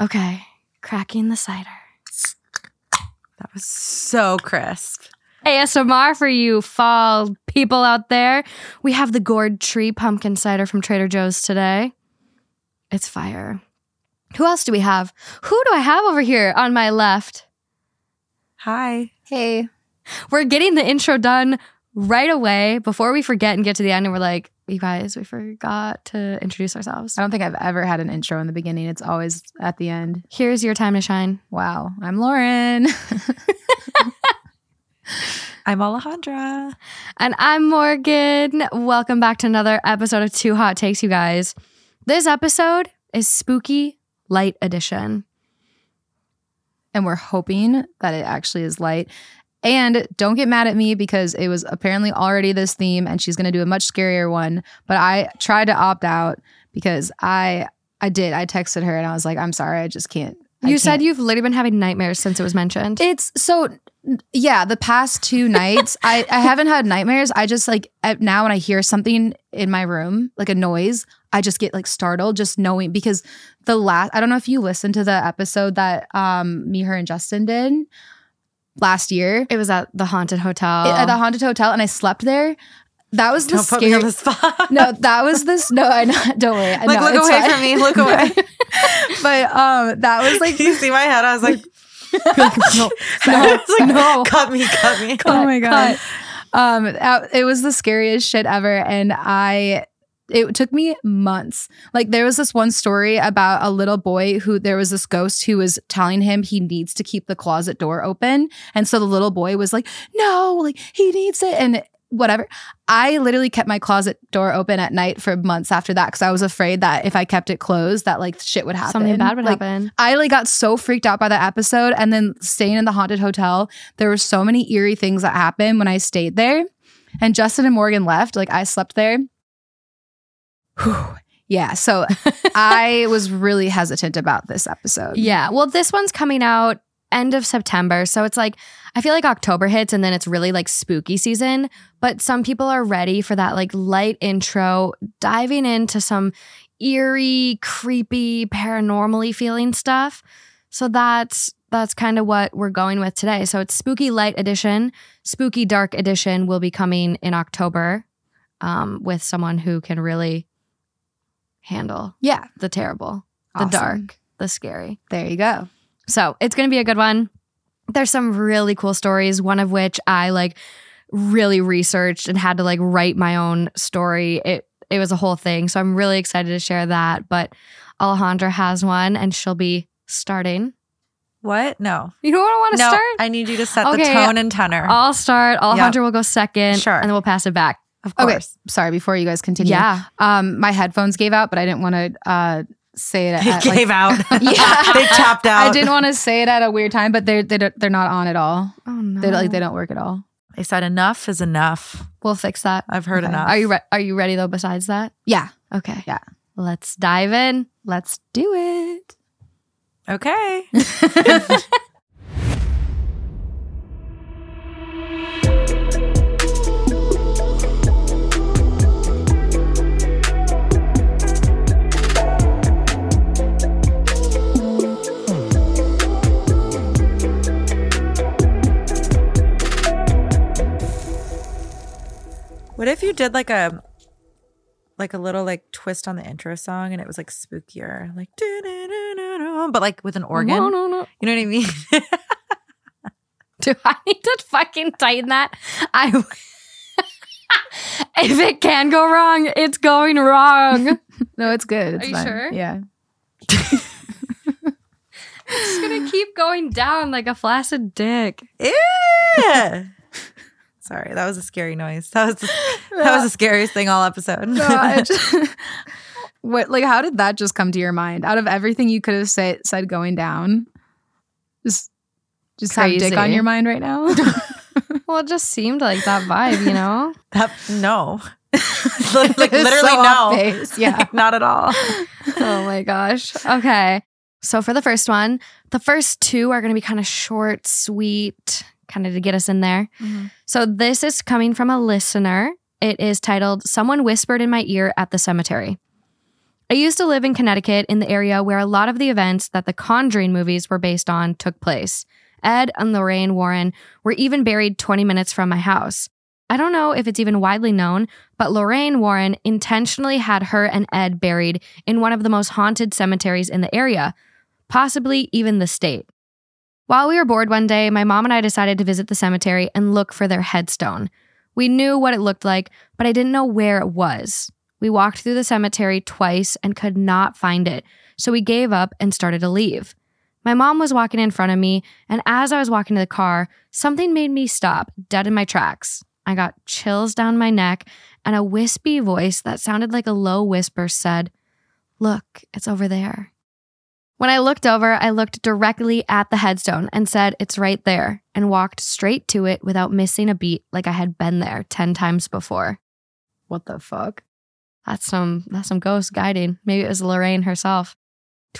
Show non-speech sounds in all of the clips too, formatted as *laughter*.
Okay, cracking the cider. That was so crisp. ASMR for you fall people out there. We have the gourd tree pumpkin cider from Trader Joe's today. It's fire. Who else do we have? Who do I have over here on my left? Hi. Hey. We're getting the intro done right away before we forget and get to the end and we're like, you guys, we forgot to introduce ourselves. I don't think I've ever had an intro in the beginning. It's always at the end. Here's your time to shine. Wow. I'm Lauren. *laughs* I'm Alejandra. And I'm Morgan. Welcome back to another episode of Two Hot Takes, you guys. This episode is Spooky Light Edition. and we're hoping that it actually is light. And don't get mad at me because it was apparently already this theme and she's going to do a much scarier one, but I tried to opt out because I I did. I texted her and I was like, "I'm sorry, I just can't." I You said can't." you've literally been having nightmares since it was mentioned. It's so yeah, the past two nights I I haven't had nightmares. I just like now when I hear something in my room, like a noise, I just get like startled just knowing because the last I don't know if you listened to the episode that um me her and Justin did last year It was at the haunted hotel. at the haunted hotel and I slept there. That was the Don't put me on the spot. No, that was this. No, I know. *laughs* Don't worry. Like know, look away fine. from me. Look away. *laughs* but um, that was like you see my head? I was like, *laughs* no, I was like, no. cut me, cut me. oh my god. Um, it was the scariest shit ever, and I. It took me months. Like there was this one story about a little boy who there was this ghost who was telling him he needs to keep the closet door open, and so the little boy was like, "No, like he needs it," and whatever. I literally kept my closet door open at night for months after that because I was afraid that if I kept it closed, that like shit would happen. Something bad would Like, happen. I like got so freaked out by that episode and then staying in the haunted hotel, there were so many eerie things that happened when I stayed there. And Justin and Morgan left, like I slept there. Whew. Yeah, so *laughs* I was really hesitant about this episode. Yeah. Well, this one's coming out end of September. So it's like, I feel like October hits and then it's really like spooky season. But some people are ready for that like light intro, diving into some eerie, creepy, paranormally feeling stuff. So that's that's kind of what we're going with today. So it's spooky light edition. Spooky dark edition will be coming in October um, with someone who can really handle Yeah, the terrible, the dark, the scary. There you go. So it's going to be a good one. There's some really cool stories, one of which I like really researched and had to like write my own story. It it was a whole thing. So I'm really excited to share that. But Alejandra has one and she'll be starting. What? No. You don't want to no. start? I need you to set the tone and tenor. I'll start. Alejandra will go second. Sure. And then we'll pass it back. Of Okay, sorry, before you guys continue. Yeah. Um, my headphones gave out, but I didn't want to uh say it at, like- gave out. *laughs* Yeah. *laughs* they tapped out. I didn't want to say it at a weird time, but they're they don't- they're not on at all. Oh no. They don't, like they don't work at all. They said enough is enough. We'll fix that. I've heard Okay. enough. Are you re- are you ready though besides that? Yeah, Okay. Yeah. Let's dive in. let's do it. okay? *laughs* What if you did like a like a little like twist on the intro song and it was like spookier, like but like with an organ? No, no, no. You know what I mean? Do I need to fucking tighten that? I *laughs* if it can go wrong, it's going wrong. *laughs* No, it's good. It's Are you fine. sure? Yeah. *laughs* It's gonna keep going down like a flaccid dick. yeah. Sorry, that was a scary noise. That was the, *laughs* that was the scariest thing all episode. No, *laughs* just- *laughs* what like how did that just come to your mind? Out of everything you could have said said going down, just just have dick on your mind right now. Well, it just seemed like that vibe, you know? that no, like It's literally so off no, base, Yeah. not at all. oh my gosh. Okay. So for the first one, the first two are going to be kind of short, sweet, kind of to get us in there. Mm-hmm. So this is coming from a listener. It is titled Someone Whispered in My Ear at the Cemetery. I used to live in Connecticut in the area where a lot of the events that the Conjuring movies were based on took place. Ed and Lorraine Warren were even buried 20 minutes from my house. I don't know if it's even widely known, but Lorraine Warren intentionally had her and Ed buried in one of the most haunted cemeteries in the area, possibly even the state. While we were bored one day, my mom and I decided to visit the cemetery and look for their headstone. We knew what it looked like, but I didn't know where it was. We walked through the cemetery twice and could not find it, so we gave up and started to leave. My mom was walking in front of me, and as I was walking to the car, something made me stop dead in my tracks. I got chills down my neck, and a wispy voice that sounded like a low whisper said, Look, it's over there. When I looked over, I looked directly at the headstone and said, It's right there, and walked straight to it without missing a beat like I had been there 10 times before. What the fuck? That's some that's some ghost guiding. Maybe it was Lorraine herself.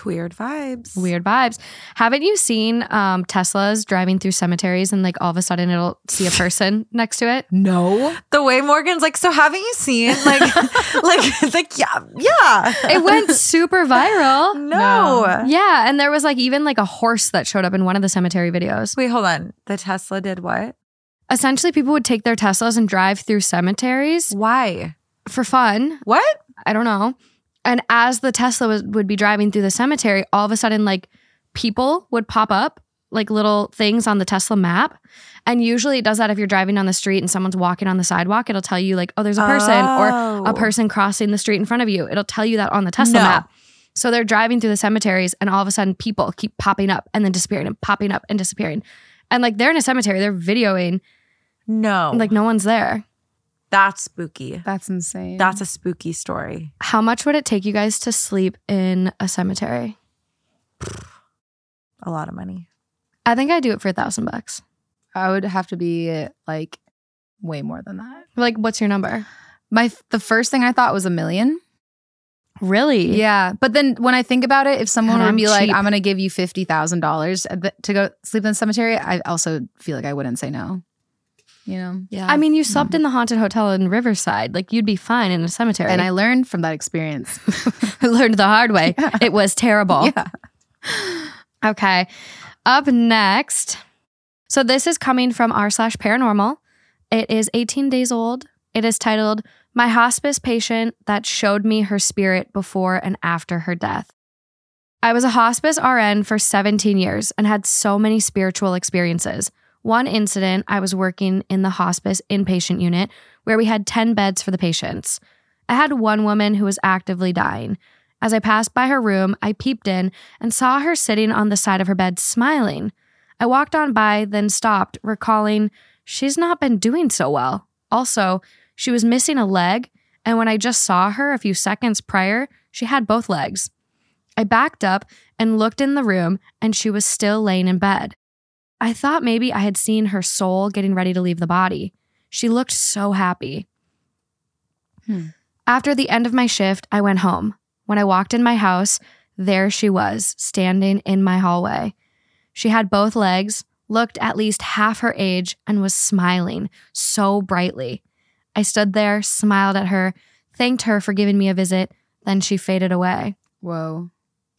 Weird vibes. Weird vibes. Haven't you seen um, Teslas driving through cemeteries and like all of a sudden it'll see a person *laughs* next to it? No. The way Morgan's like, so haven't you seen like *laughs* like like yeah, yeah. It went super viral. no. Yeah, and there was like even like a horse that showed up in one of the cemetery videos. Wait, hold on. The Tesla did what? Essentially, people would take their Teslas and drive through cemeteries Why? for fun. What? I don't know. And as the Tesla was, would be driving through the cemetery, all of a sudden, like people would pop up, like little things on the Tesla map. And usually it does that if you're driving down the street and someone's walking on the sidewalk, it'll tell you, like, oh, there's a person or a Oh. person crossing the street in front of you. It'll tell you that on the Tesla No. map. So they're driving through the cemeteries and all of a sudden people keep popping up and then disappearing and popping up and disappearing. And like they're in a cemetery, they're videoing, No. like no one's there. That's spooky. That's insane. That's a spooky story. How much would it take you guys to sleep in a cemetery? A lot of money. I think I'd do it for a thousand bucks. I would have to be like way more than that. Like, what's your number? My the first thing I thought was a million. Really? Yeah, but then when I think about it, if someone God, would I'm be like, "I'm going to give you fifty thousand dollars uh, to go sleep in the cemetery," I also feel like I wouldn't say no. You know, Yeah. I mean, you slept in the haunted hotel in Riverside. Like, you'd be fine in a cemetery. and I learned from that experience. *laughs* *laughs* I learned the hard way. It was terrible. yeah, *laughs* Okay. Up next. So this is coming from r slash paranormal. It is 18 days old. It is titled My Hospice Patient That Showed Me Her Spirit Before and After Her Death. I was a hospice RN for 17 years and had so many spiritual experiences. One incident, I was working in the hospice inpatient unit where we had 10 beds for the patients. I had one woman who was actively dying. As I passed by her room, I peeped in and saw her sitting on the side of her bed smiling. I walked on by, then stopped, recalling she's not been doing so well. Also, she was missing a leg, and when I just saw her a few seconds prior, she had both legs. I backed up and looked in the room, and she was still laying in bed. I thought maybe I had seen her soul getting ready to leave the body. She looked so happy. Hmm. After the end of my shift, I went home. When I walked in my house, there she was, standing in my hallway. She had both legs, looked at least half her age, and was smiling so brightly. I stood there, smiled at her, thanked her for giving me a visit, then she faded away. whoa,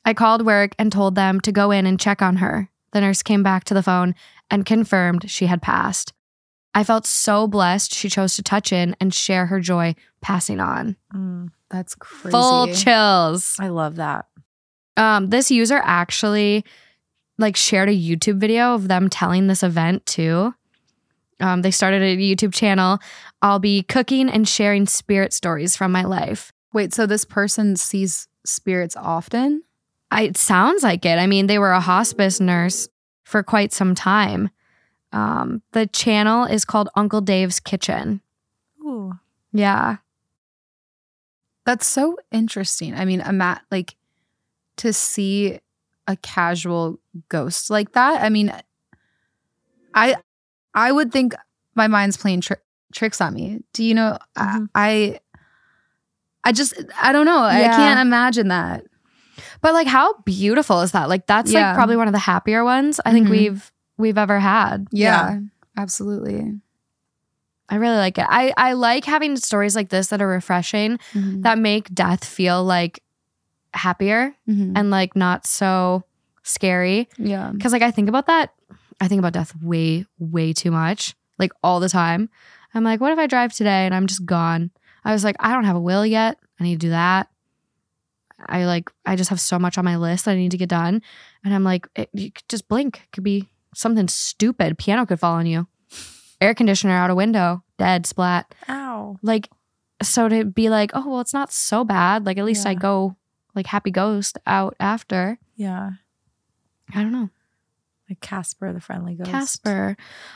I called work and told them to go in and check on her. The nurse came back to the phone and confirmed she had passed. I felt so blessed she chose to touch in and share her joy passing on. Mm, that's crazy. Full chills. I love that. Um, this user actually like shared a YouTube video of them telling this event too. Um, they started a YouTube channel. I'll be cooking and sharing spirit stories from my life. Wait, so this person sees spirits often? I, it sounds like it. I mean, they were a hospice nurse for quite some time. Um, the channel is called Uncle Dave's Kitchen. Ooh. Yeah. That's so interesting. I mean, I'm at like to see a casual ghost like that. I mean, I I would think my mind's playing tri- tricks on me. Do you know? Mhm. I, I I just I don't know. I can't imagine that. But like how beautiful is that? Like that's Yeah. like probably one of the happier ones I think Mhm. we've we've ever had. Yeah, absolutely. I really like it. I I like having stories like this that are refreshing Mhm. that make death feel like happier Mhm. and like not so scary. yeah. Cause like I think about that, I think about death way, way too much, like all the time. I'm like, what if I drive today and I'm just gone? I was like, I don't have a will yet. I need to do that. I like, I just have so much on my list that I need to get done. And I'm like, it, you could just blink. It could be something stupid. Piano could fall on you. Air conditioner out a window, dead, splat. Ow. Like, so to be like, oh, well, it's not so bad. Like, at least I go like happy ghost out after. Yeah. I don't know. Like Casper, the friendly ghost. Casper.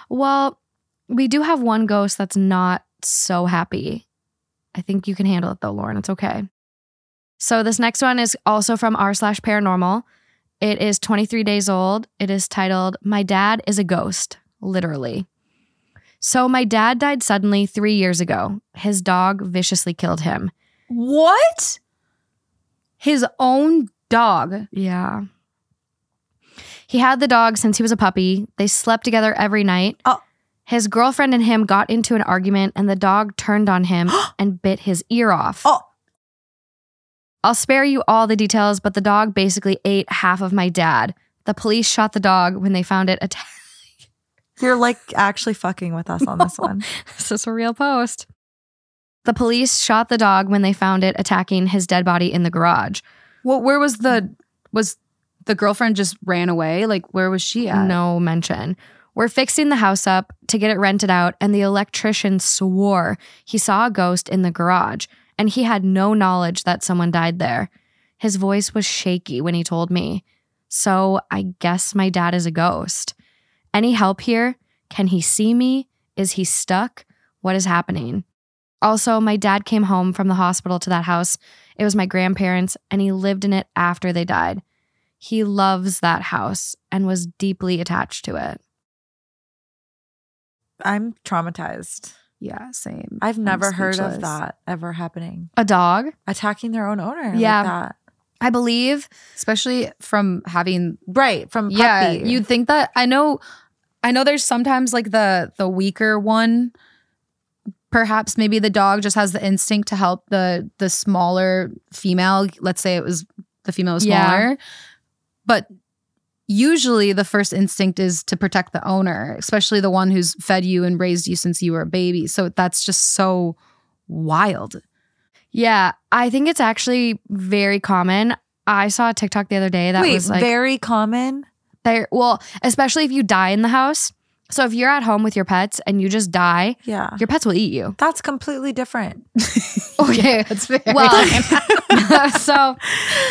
Well, we do have one ghost that's not so happy. I think you can handle it though, Lauren. It's okay. So this next one is also from r slash paranormal. It is 23 days old. It is titled "My Dad is a Ghost." Literally. So my dad died suddenly three years ago. His dog viciously killed him. What? His own dog. Yeah. He had the dog since he was a puppy. They slept together every night. Oh. His girlfriend and him got into an argument, and the dog turned on him *gasps* and bit his ear off. Oh. I'll spare you all the details, but the dog basically ate half of my dad. The police shot the dog when they found it attacked. *laughs* You're like actually fucking with us on this one. *laughs* this is a real post. The police shot the dog when they found it attacking his dead body in the garage. What? Where was the? Was the girlfriend just ran away? Like where was she at? No mention. We're fixing the house up to get it rented out, and the electrician swore he saw a ghost in the garage, and he had no knowledge that someone died there. His voice was shaky when he told me. So I guess my dad is a ghost. Any help here? Can he see me? Is he stuck? What is happening? Also, my dad came home from the hospital to that house. It was my grandparents, and he lived in it after they died. He loves that house and was deeply attached to it. I'm traumatized. Yeah, same. I've never heard of that ever happening. A dog, Attacking their own owner. Yeah. Like that. I believe. especially from having Right. From puppy. yeah you'd think that i know i know there's sometimes like the the weaker one perhaps maybe the dog just has the instinct to help the the smaller female let's say it was the female was Yeah. smaller but usually the first instinct is to protect the owner especially the one who's fed you and raised you since you were a baby so that's just so wild Yeah, I think it's actually very common. I saw a TikTok the other day that Wait, was like, very common. there. Well, especially if you die in the house. So if you're at home with your pets and you just die, Yeah. your pets will eat you. That's completely different. *laughs* Okay. that's very Well, *laughs* *laughs* so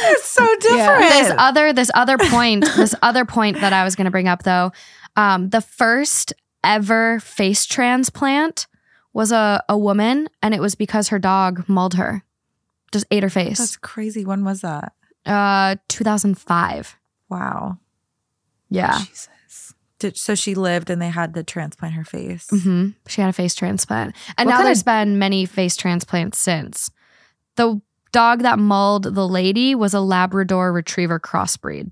It's so different. this other this other point this other point that I was going to bring up though, um, the first ever face transplant was a a woman, and it was because her dog mauled her, just ate her face. That's crazy. When was that? uh, 2005. Wow. Yeah. jesus Did, so she lived and they had to transplant her face. hmm She had a face transplant. And What now kind there's of- been many face transplants since. The dog that mauled the lady was a Labrador Retriever crossbreed.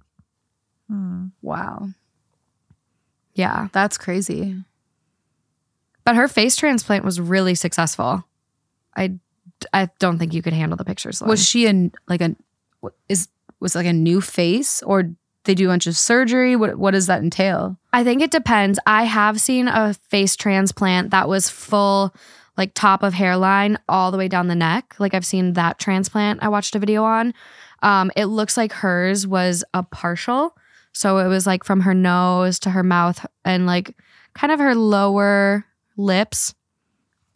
Hmm. wow Yeah. that's crazy But her face transplant was really successful. I, I don't think you could handle the pictures. Lauren. Was she in like a what is was like a new face or they do a bunch of surgery? What what does that entail? I think it depends. I have seen a face transplant that was full, like top of hairline all the way down the neck. Like I've seen that transplant. I watched a video on. Um, it looks like hers was a partial. So it was like from her nose to her mouth and like kind of her lower lips.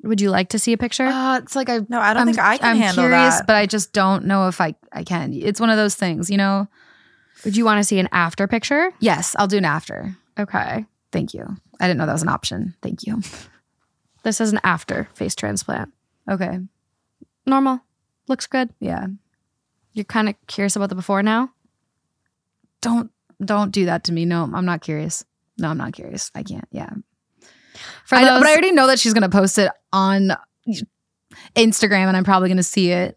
Would you like to see a picture? Uh, it's like I No, I don't I'm, think I can I'm handle curious, that. but I just don't know if I I can. It's one of those things, you know. Would you want to see an after picture? Yes, I'll do an after. Okay. Thank you. I didn't know that was an option. Thank you. *laughs* This is an after face transplant. Okay. Normal. Looks good. Yeah. You're kind of curious about the before now? Don't don't do that to me. No, I'm not curious. No, I'm not curious. I can't. Yeah. For I know, those- but I already know that she's gonna post it on Instagram, and I'm probably gonna see it.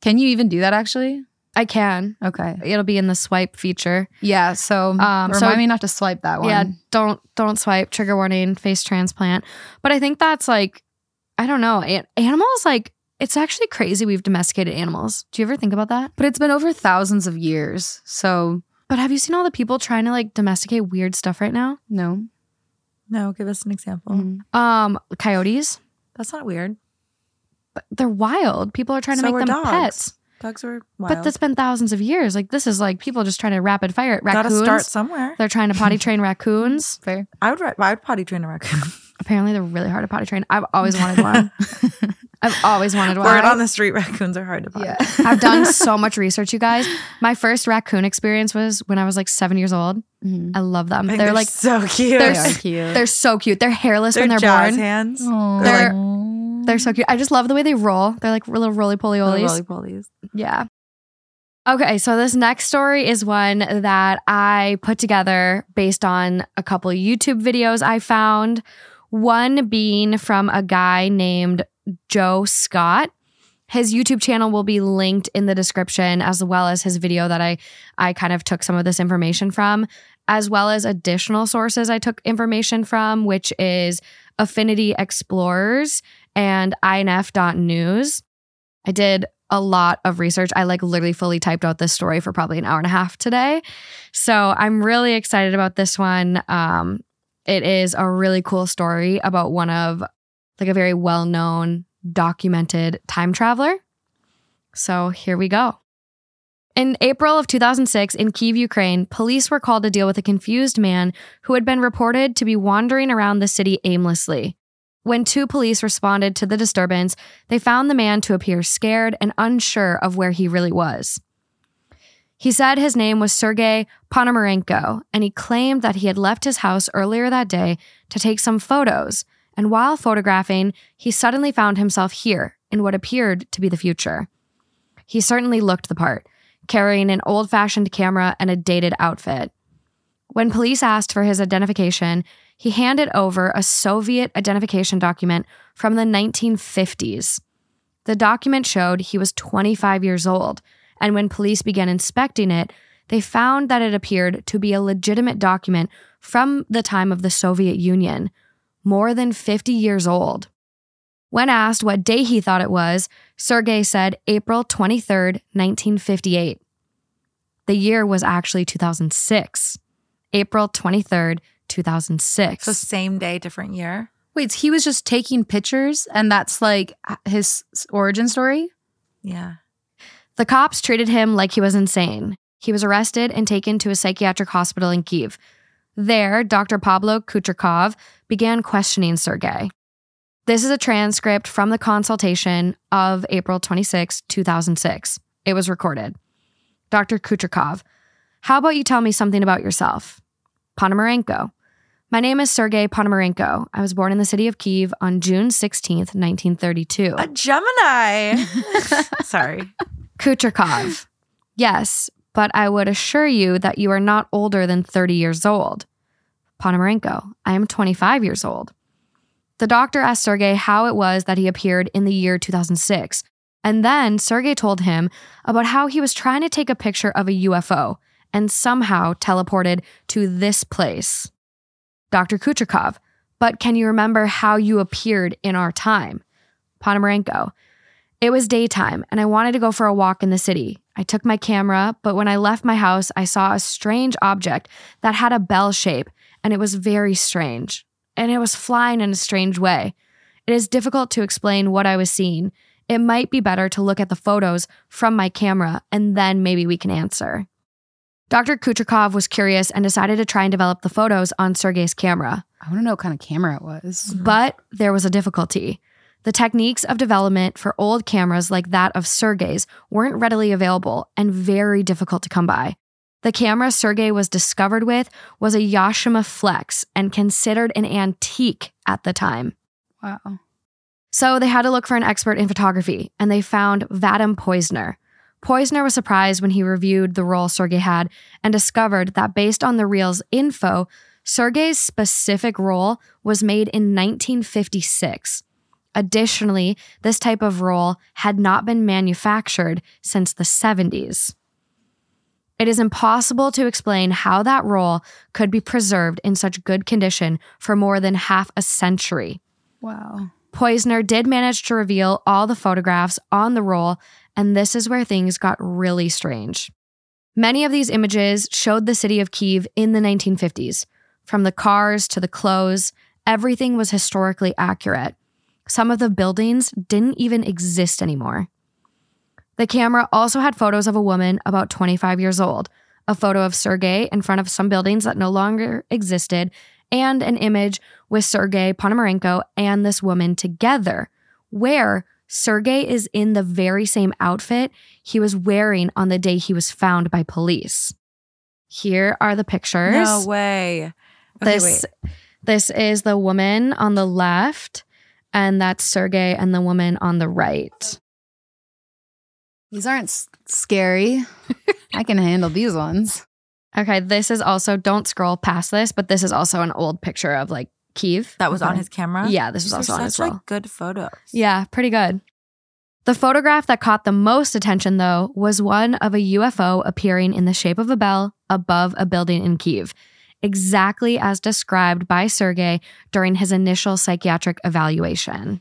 Can you even do that? Actually. I can. Okay. It'll be in the swipe feature. Yeah. So Um, remind so- me not to swipe that one. Yeah, don't don't swipe. Trigger warning. Face transplant. But I think that's like, I don't know. An- Animals like It's actually crazy we've domesticated animals. Do you ever think about that? But it's been over thousands of years. So, But have you seen all the people trying to like domesticate weird stuff right now? no. No, give us an example. Mhm. Um, coyotes. That's not weird. But they're wild. People are trying to make them dogs. pets. Dogs are wild. But that's been thousands of years. Like this is like people just trying to rapid fire it. Gotta Raccoons. start somewhere. They're trying to potty train *laughs* raccoons. Fair. I would. I would potty train a raccoon. *laughs* Apparently, they're really hard to potty train. I've always wanted one. *laughs* I've always wanted one. Word on the street, raccoons are hard to potty. Yeah. I've done so much research, you guys. My first raccoon experience was when I was like seven years old. Mhm. I love them. I think They're like so cute. they're They s- are cute. they're so cute. They're hairless They're when they're jazz born. hands. Aw. They're- They're so cute. I just love the way they roll. They're like little roly poly olies. roly-polies. Yeah. Okay, so this next story is one that I put together based on a couple YouTube videos I found. One being from a guy named Joe Scott. His YouTube channel will be linked in the description as well as his video that I I kind of took some of this information from as well as additional sources I took information from which is Infinity Explorers and INF.news. I did a lot of research. I like literally fully typed out this story for probably an hour and a half today. So I'm really excited about this one. Um, it is a really cool story about one of like a very well known documented time traveler. So here we go. In April of 2006, in Kiev, Ukraine, police were called to deal with a confused man who had been reported to be wandering around the city aimlessly. When two police responded to the disturbance, they found the man to appear scared and unsure of where he really was. He said his name was Sergei Ponomarenko, and he claimed that he had left his house earlier that day to take some photos. And while photographing, he suddenly found himself here in what appeared to be the future. He certainly looked the part, carrying an old fashioned camera and a dated outfit. When police asked for his identification, he handed over a Soviet identification document from the 1950s. The document showed he was 25 years old, and when police began inspecting it, they found that it appeared to be a legitimate document from the time of the Soviet Union, more than 50 years old. When asked what day he thought it was, Sergei said April 23rd, 1958. The year was actually 2006. April 23rd, 2006. So same day, different year. Wait, he was just taking pictures and that's like his origin story? Yeah. The cops treated him like he was insane. He was arrested and taken to a psychiatric hospital in Kiev. There, Dr. Pablo Kucherkov began questioning Sergei. This is a transcript from the consultation of April 26, 2006. It was recorded. Dr. Kucherkov, how about you tell me something about yourself? Ponomarenko. My name is Sergei Ponomarenko. I was born in the city of Kiev on June 16th, 1932. A Gemini. *laughs* *laughs* Sorry. Kucherkov. Yes, but I would assure you that you are not older than 30 years old. Ponomarenko. I am 25 years old. The doctor asked Sergei how it was that he appeared in the year 2006. And then Sergei told him about how he was trying to take a picture of a UFO and somehow teleported to this place. Dr. Kucherkov, but can you remember how you appeared in our time? Ponomarenko, it was daytime and I wanted to go for a walk in the city. I took my camera, but when I left my house, I saw a strange object that had a bell shape and it was very strange. And it was flying in a strange way. It is difficult to explain what I was seeing. It might be better to look at the photos from my camera and then maybe we can answer. Dr. Kucherkov was curious and decided to try and develop the photos on Sergei's camera. I want to know what kind of camera it was. But there was a difficulty. The techniques of development for old cameras like that of Sergei's weren't readily available and very difficult to come by. The camera Sergei was discovered with was a Yashima Flex and considered an antique at the time. Wow. So they had to look for an expert in photography, and they found Vadim Poisner. Poisner was surprised when he reviewed the role Sergei had and discovered that based on the reel's info, Sergei's specific roll was made in 1956. Additionally, this type of roll had not been manufactured since the 70s. It is impossible to explain how that roll could be preserved in such good condition for more than half a century. Wow. Poisner did manage to reveal all the photographs on the roll, and this is where things got really strange. Many of these images showed the city of Kiev in the 1950s. From the cars to the clothes, everything was historically accurate. Some of the buildings didn't even exist anymore. The camera also had photos of a woman about 25 years old, a photo of Sergei in front of some buildings that no longer existed, and an image with Sergei Ponomarenko and this woman together, where Sergei is in the very same outfit he was wearing on the day he was found by police. Here are the pictures. No way. Okay, this wait. this is the woman on the left, and that's Sergei and the woman on the right. These aren't s- scary. *laughs* I can handle these ones. Okay, this is also don't scroll past this, but this is also an old picture of like Kiev. That was on his camera? Yeah, this was These also on such well. like good photos. Yeah, pretty good. The photograph that caught the most attention, though, was one of a UFO appearing in the shape of a bell above a building in Kiev, exactly as described by Sergei during his initial psychiatric evaluation.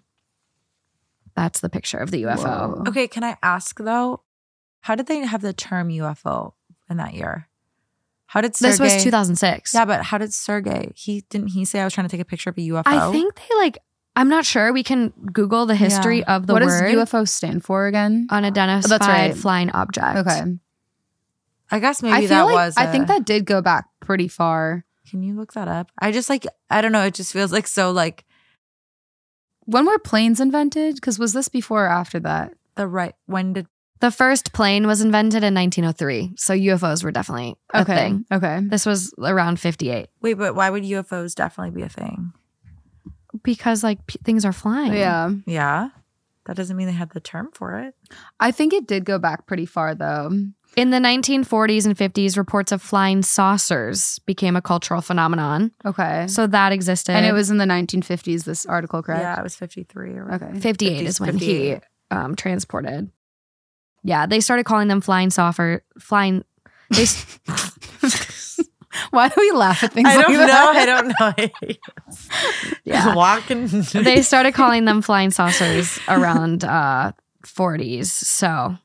That's the picture of the UFO. Whoa. Okay, can I ask though, how did they have the term UFO in that year? How did Sergei, This was 2006. Yeah, but how did Sergei? He didn't he say I was trying to take a picture of a UFO? I think they like, I'm not sure. We can Google the history of the what word does UFO stand for again? unidentified oh, right. flying object. Okay. I guess maybe I feel that like was I think that did go back pretty far. Can you look that up? I just like I don't know, it just feels like so like When were planes invented? Because was this before or after that? the right when did The first plane was invented in 1903, so UFOs were definitely a Okay. thing. Okay. This was around 58 wait, but why would UFOs definitely be a thing? because like p- things are flying. Yeah. Yeah. That doesn't mean they had the term for it. I think it did go back pretty far though. In the 1940s and 50s, reports of flying saucers became a cultural phenomenon. Okay. So that existed. and it was in the 1950s, this article, correct? Yeah, it was 53 or Okay. 58 is when 58. he um, transported. Yeah, they started calling them flying saucer, flying. They *laughs* Why do we laugh at things I like don't that? know. I don't know. *laughs* Yeah. Walking. they *laughs* started calling them flying saucers around uh, 40s. So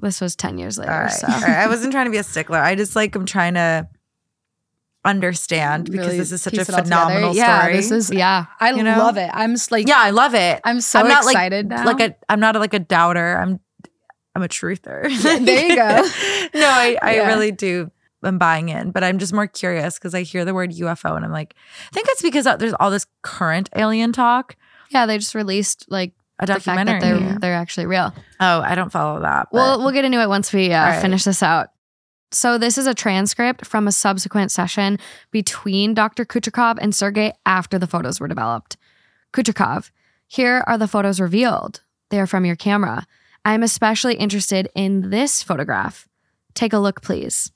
this was 10 years later. All right. So All right. I wasn't trying to be a stickler. I just like I'm trying to understand because Really this is such a piece it all phenomenal. Yeah, story. this is yeah. I You know? love it. I'm just like yeah, I love it. I'm so I'm not, like- excited now. Like a I'm not a, like a doubter. I'm I'm a truther. *laughs* there you go. no, I, I Yeah. really do. I'm buying in, but I'm just more curious because I hear the word UFO and I'm like, I think it's because there's all this current alien talk. Yeah, they just released like A the fact that documentary. they're they're actually real. oh, I don't follow that. but- We'll we'll get into it once we uh, right. finish this out. So this is a transcript from a subsequent session between Dr. Kuchakov and Sergei after the photos were developed. Kuchakov, here are the photos revealed. They are from your camera. I am especially interested in this photograph. Take a look, please.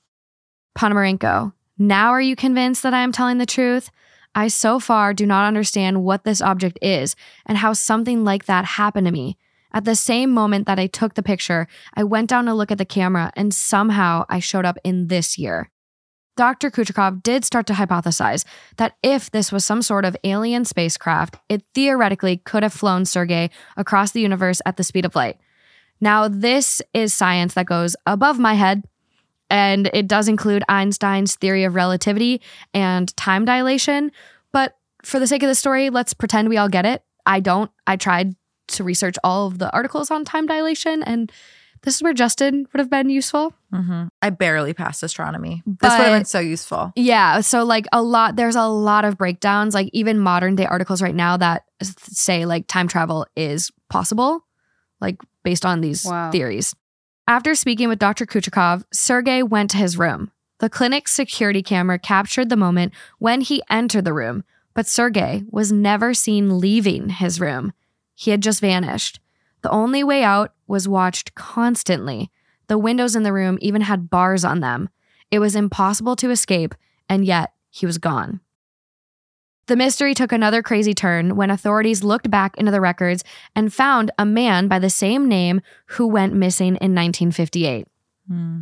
Ponomarenko, now are you convinced that I am telling the truth? I so far do not understand what this object is and how something like that happened to me. At the same moment that I took the picture, I went down to look at the camera and somehow I showed up in this year. Dr. Kuchakov did start to hypothesize that if this was some sort of alien spacecraft, it theoretically could have flown Sergei across the universe at the speed of light. Now, this is science that goes above my head, and it does include Einstein's theory of relativity and time dilation. But for the sake of the story, let's pretend we all get it. I don't. I tried to research all of the articles on time dilation, and this is where Justin would have been useful. Mhm. I barely passed astronomy. this would have been so useful. Yeah. So, like, a lot, there's a lot of breakdowns, like, even modern day articles right now that say, like, time travel is possible, like, based on these Wow. theories. After speaking with Dr. Kuchakov, Sergei went to his room. The clinic's security camera captured the moment when he entered the room, but Sergei was never seen leaving his room. He had just vanished. The only way out was watched constantly. The windows in the room even had bars on them. It was impossible to escape, and yet he was gone. The mystery took another crazy turn when authorities looked back into the records and found a man by the same name who went missing in 1958. Hmm.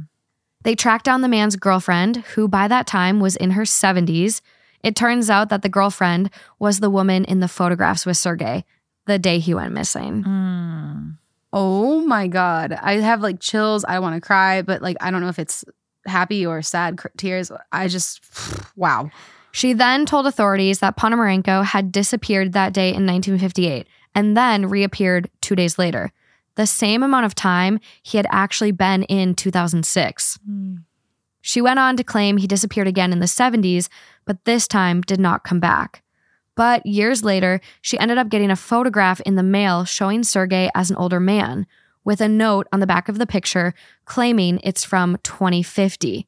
They tracked down the man's girlfriend, who by that time was in her 70s. It turns out that the girlfriend was the woman in the photographs with Sergei, the day he went missing. Mm. Oh my god, I have like chills. I want to cry, but like I don't know if it's happy or sad tears. I just *sighs* wow. She then told authorities that Ponomarenko had disappeared that day in 1958 and then reappeared two days later, the same amount of time he had actually been in 2006. Mm. She went on to claim he disappeared again in the 70s, but this time did not come back. But years later, she ended up getting a photograph in the mail showing Sergei as an older man, with a note on the back of the picture claiming it's from 2050.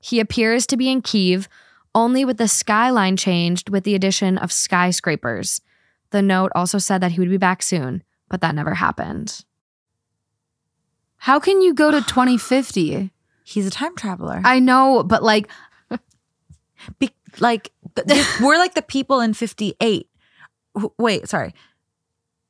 He appears to be in Kiev, only with the skyline changed with the addition of skyscrapers. The note also said that he would be back soon, but that never happened. How can you go to *sighs* 2050? He's a time traveler. I know, but like Be- like we're like the people in 58 wait sorry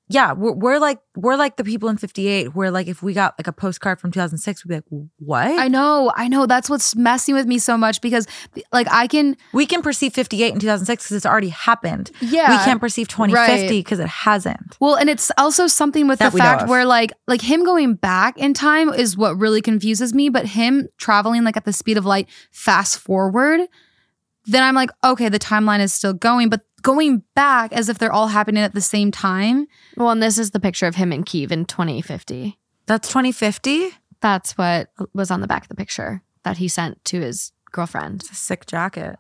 yeah we're, we're like we're like the people in 58 where like if we got like a postcard from 2006 we'd be like what? I know, I know. That's what's messing with me so much because like I can we can perceive 58 in 2006 because it's already happened. Yeah. we can't perceive 2050 because it hasn't. Well, and it's also something with That the fact where like like him going back in time is what really confuses me, but him traveling like at the speed of light fast forward, then I'm like, okay, the timeline is still going, but going back as if they're all happening at the same time. Well, and this is the picture of him in Kiev in 2050. that's 2050 That's what was on the back of the picture that he sent to his girlfriend. it's a sick jacket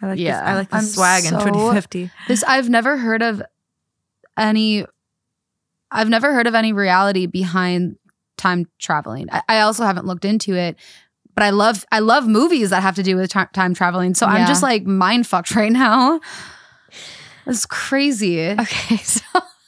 I like Yeah. this. I like the I'm swag in 2050. This I've never heard of any I've never heard of any reality behind time traveling. I, I also haven't looked into it, but I love I love movies that have to do with ti- time traveling. So I'm just like mind fucked *laughs* right now. It's crazy. Okay, *laughs* so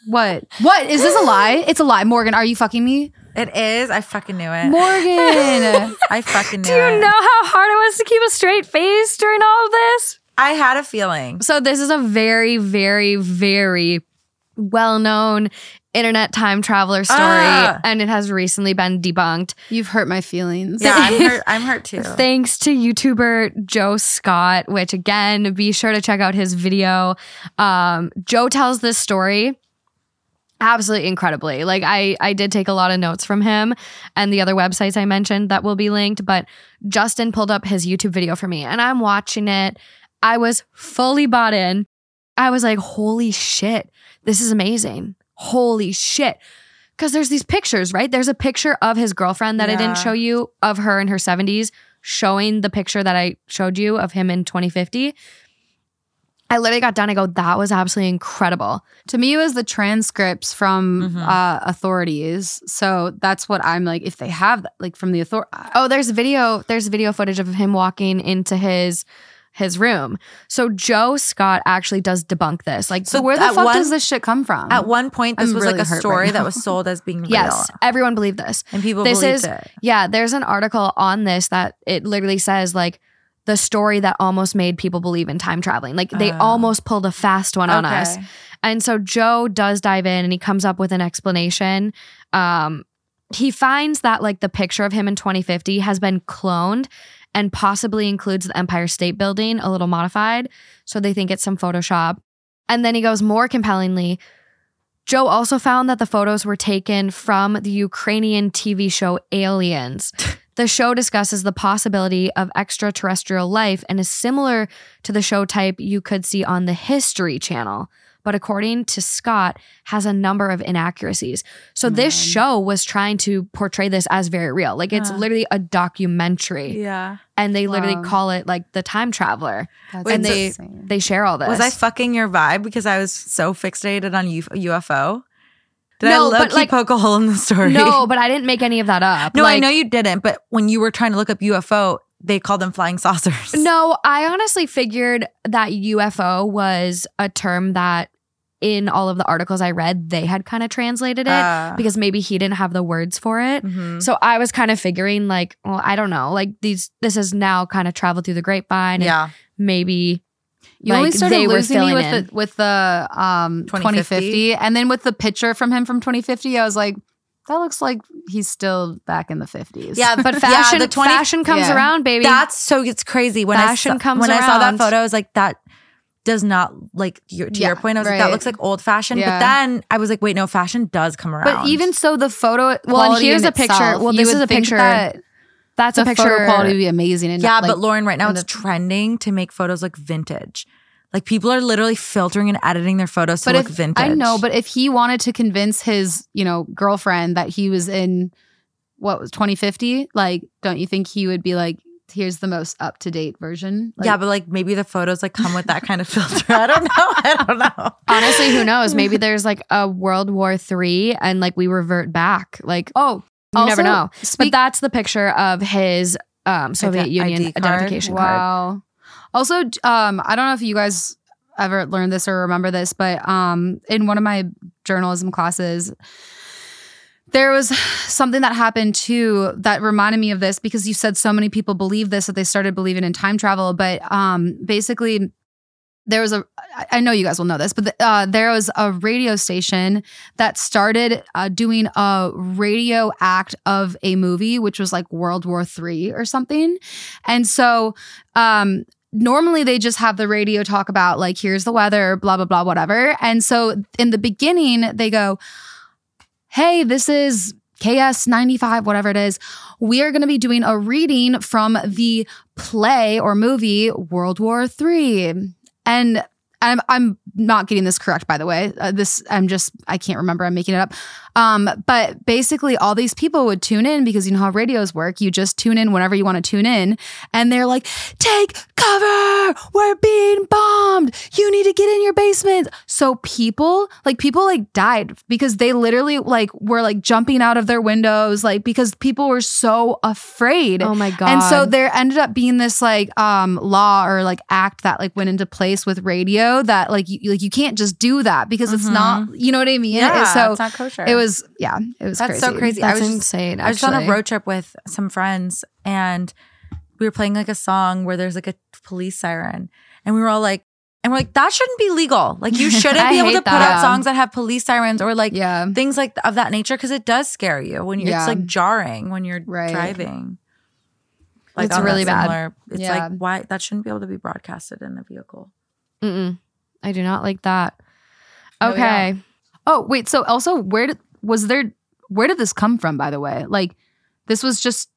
What? What? Is this a lie? *gasps* It's a lie. Morgan, are you fucking me? It is. I fucking knew it. Morgan. *laughs* I fucking knew do you it. know how hard it was to keep a straight face during all of this? I had a feeling. So this is a very, very, very well-known internet time traveler story, Ah. and it has recently been debunked You've hurt my feelings. Yeah, I'm hurt. *laughs* I'm hurt too. thanks to YouTuber Joe Scott. Which again, be sure to check out his video. Um, Joe tells this story absolutely incredibly. Like I, I did take a lot of notes from him and the other websites I mentioned that will be linked. But Justin pulled up his YouTube video for me, and I'm watching it. I was fully bought in. I was like, holy shit, this is amazing. Holy shit. Because there's these pictures, right? There's a picture of his girlfriend that I didn't show you of her in her 70s, showing the picture that I showed you of him in 2050. I literally got done. I go, that was absolutely incredible. To me, it was the transcripts from Mhm. uh, authorities. So that's what I'm like. If they have that, like from the author, Oh, there's video. There's video footage of him walking into his his room. So Joe Scott actually does debunk this. Like, so where the fuck one- does this shit come from? At one point, this I'm was really like a story right that was sold as being real. yes, everyone believed this. and people This believed is- it. Yeah, there's an article on this that it literally says like the story that almost made people believe in time traveling. Like they Oh. almost pulled a fast one on us. And so Joe does dive in and he comes up with an explanation. Um, he finds that like the picture of him in 2050 has been cloned and possibly includes the Empire State Building a little modified. So they think it's some Photoshop. And then he goes more compellingly. Joe also found that the photos were taken from the Ukrainian TV show Aliens. *laughs* The show discusses the possibility of extraterrestrial life and is similar to the show type you could see on the History Channel. But according to Scott, has a number of inaccuracies. So this show was trying to portray this as very real. Like it's literally a documentary. Yeah. And they literally call it like the time traveler. That's and they- insane. They share all this. Was I fucking your vibe because I was so fixated on UFO? Did No, I but, like- poke a hole in the story? no, but I didn't make any of that up. no, I know you didn't. But when you were trying to look up UFO, they call them flying saucers. No, I honestly figured that UFO was a term that in all of the articles I read, they had kind of translated it Uh, because maybe he didn't have the words for it. mhm. So I was kind of figuring like, well, I don't know, like these this has now kind of traveled through the grapevine and Yeah. maybe You only like, started they were losing me with in. the with the um 2050? 2050 and then with the picture from him from 2050 I was like that looks like he's still back in the 50s. Yeah, but *laughs* Yeah, fashion the 20 fashion comes yeah. around, baby. That's so it's crazy when Fashion I saw, comes when I saw that photo. I was like that. does not like your, to Yeah, your point. I was like, that looks like old fashioned. Yeah. But then I was like, wait, no, fashion does come around. But even so, the photo. Well, and here's a picture- itself, well, this is a picture- That That's a picture. photo quality would be amazing. And yeah, like, but Lauren, right now it's the- trending to make photos look vintage. Like people are literally filtering and editing their photos to but look vintage. I know, but if he wanted to convince his, you know, girlfriend that he was in what was 2050, like, don't you think he would be like, here's the most up to date version? Like, yeah, but like maybe the photos like come with that kind of filter. I don't know. *laughs* I don't know. Honestly, who knows? Maybe there's like a World War Three, and like we revert back. Like oh, you never know. speak- but that's the picture of his um, Soviet ID Union card. identification card. Wow. Also, um, I don't know if you guys ever learned this or remember this, but um, in one of my journalism classes, there was something that happened too that reminded me of this because you said so many people believe this that they started believing in time travel. But um, basically, there was a I- know you guys will know this, but the, uh, there was a radio station that started uh, doing a radio act of a movie, which was like World War Three or something. And so, um, normally they just have the radio talk about like, here's the weather, blah, blah, blah, whatever. And so in the beginning, they go, hey, this is KS 95, whatever it is. We are going to be doing a reading from the play or movie World War Three. And I'm I'm not getting this correct, by the way. Uh, this I'm just I can't remember. I'm making it up. Um, but basically, all these people would tune in because you know how radios work. You just tune in whenever you want to tune in, and they're like, "Take cover! We're being bombed! You need to get in your basement." So people, like people, like died because they literally like were like jumping out of their windows, like because people were so afraid. Oh my god! And so there ended up being this like um law or like act that like went into place with radio that like you like you can't just do that because it's not you know what I mean? Yeah, So it's not kosher. it was yeah, it was That's crazy. so crazy. I that's was just insane. I was on a road trip with some friends and we were playing like a song where there's like a police siren. And we were all like, and we're like, that shouldn't be legal. Like you *laughs* shouldn't be able to hate put out songs that have police sirens or like Yeah. things like of that nature because it does scare you when you're Yeah. it's like jarring when you're Right. driving. It's really bad. similar- It's Yeah. like why that shouldn't be able to be broadcasted in a vehicle. Mm-mm. I do not like that. Oh, no, Okay. Oh, wait, so also where did was there where did this come from by the way? Like this was just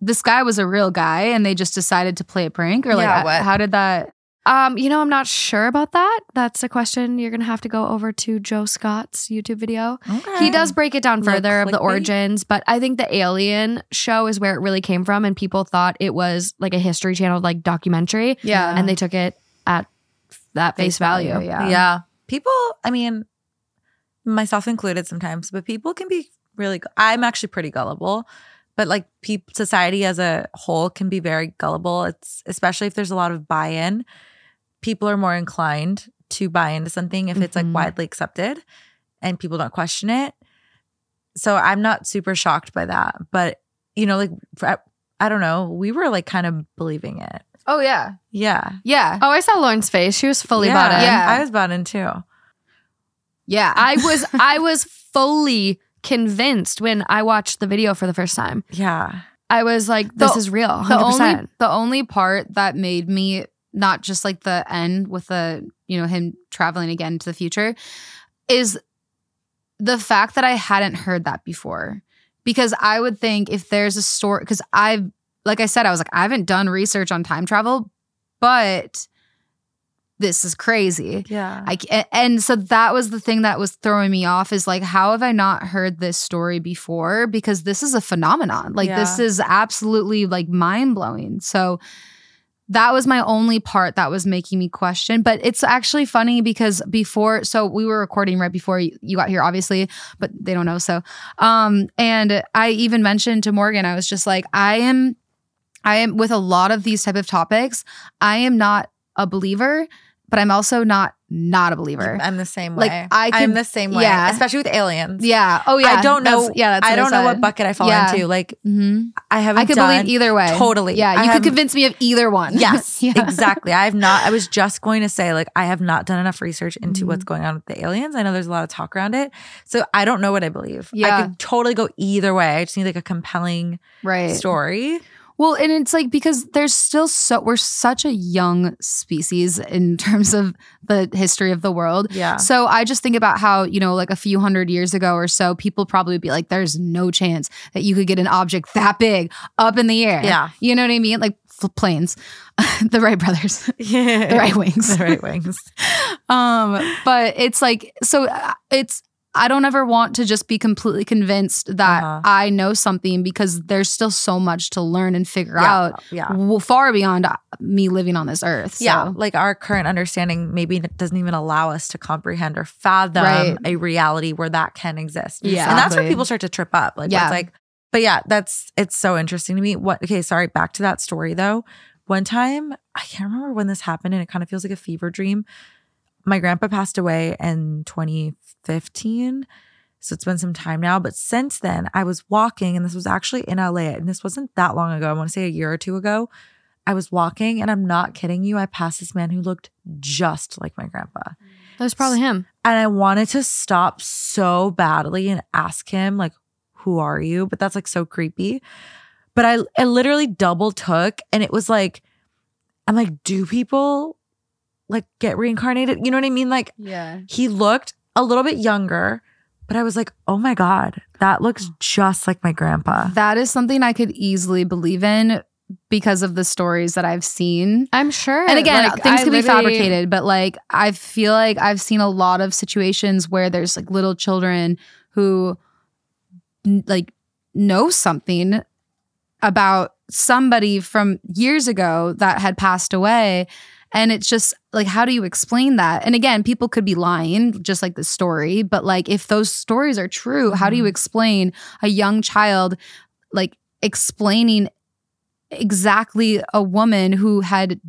this guy was a real guy and they just decided to play a prank or like Yeah, what? how did that Um, you know, I'm not sure about that. That's a question you're gonna have to go over to Joe Scott's YouTube video. Okay. He does break it down Little further of the clickbait. origins, but I think the Alien show is where it really came from, and people thought it was like a History Channel like documentary, Yeah. and they took it at that face, value. Yeah. Yeah. People, I mean, myself included sometimes, but people can be really, I'm actually pretty gullible, but like peop society as a whole can be very gullible. It's especially if there's a lot of buy in, people are more inclined to buy into something if it's Mhm. like widely accepted and people don't question it. So I'm not super shocked by that. But, you know, like, for- I don't know, we were like kind of believing it. Oh yeah. Yeah. Yeah. Oh, I saw Lauren's face. She was fully yeah. bought in. Yeah. I was bought in too. Yeah. I was *laughs* I was fully convinced when I watched the video for the first time. Yeah. I was like, this The- is real. the 100%. only the only part that made me not just like the end with the you know him traveling again to the future is the fact that I hadn't heard that before because I would think if there's a story because I've like I said I was like I haven't done research on time travel but this is crazy. Yeah. I and so that was the thing that was throwing me off is like how have I not heard this story before? Because this is a phenomenon. Like this is absolutely like mind blowing so that was my only part that was making me question. But it's actually funny because before so we were recording right before you you got here obviously but they don't know so um and I even mentioned to Morgan I was just like I am I am with a lot of these type of topics I am not a believer but I'm also not not a believer. I'm the same Like, way. I I'm the same way. yeah. Especially with aliens. yeah. Oh yeah. I don't know. That's- yeah. That's I don't know what bucket I fall Yeah. into. Like hmm I haven't I could believe either way. Totally. Yeah. I You have- could convince me of either one. *laughs* Yes, yeah. exactly. I have not. I was just going to say, like, I have not done enough research into Mhm. what's going on with the aliens. I know there's a lot of talk around it, so I don't know what I believe. Yeah. I could totally go either way. I just need like a compelling Right. story. Well, and it's like because there's still so we're such a young species in *laughs* terms of the history of the world. Yeah. So I just think about how, you know, like a few hundred years ago or so, people probably would be like, there's no chance that you could get an object that big up in the air. Yeah. You know what I mean? Like planes, *laughs* the Wright brothers, Yeah. *laughs* the right wings. the right wings. Um, but it's like, so uh, it's, I don't ever want to just be completely convinced that Uh-huh. I know something because there's still so much to learn and figure Yeah. out Yeah. far beyond uh, me living on this earth. So. Yeah, like our current understanding maybe doesn't even allow us to comprehend or fathom Right. a reality where that can exist. Yeah. and that's where people start to trip up. Like, Yeah. it's like, but yeah, that's it's so interesting to me. What? Okay, sorry. Back to that story though. One time, I can't remember when this happened, and it kind of feels like a fever dream. My grandpa passed away in 2015. So it's been some time now. But since then, I was walking, and this was actually in LA, and this wasn't that long ago. I want to say a year or two ago. I was walking, and I'm not kidding you. I passed this man who looked just like my grandpa. That was probably him. And I wanted to stop so badly and ask him, like, who are you? But that's like so creepy. But I, I literally double took, and it was like, I'm like, do people like get reincarnated? You know what I mean? Like, Yeah. he looked a little bit younger, but I was like, oh my God, that looks just like my grandpa. That is something I could easily believe in because of the stories that I've seen. I'm sure. And again, like, things I could be fabricated, but like I feel like I've seen a lot of situations where there's like little children who like know something about somebody from years ago that had passed away. And it's just like, how do you explain that? And again, people could be lying, just like the story, but like if those stories are true, how do you Mhm. explain a young child like explaining exactly a woman who had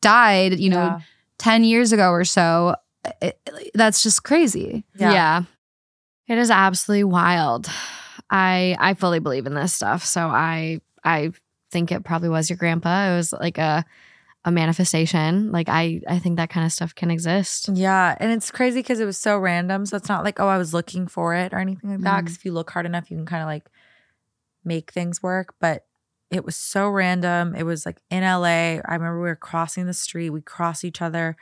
died, you know, Yeah. 10 years ago or so? It- that's just crazy. Yeah. It is absolutely wild. I I fully believe in this stuff. So I I think it probably was your grandpa. It was like a a manifestation. Like I I think that kind of stuff can exist. Yeah. And it's crazy because it was so random. So it's not like, oh, I was looking for it or anything like that. Mhm. Because if you look hard enough, you can kind of like make things work. But it was so random. It was like in LA. I remember we were crossing the street, we crossed each other.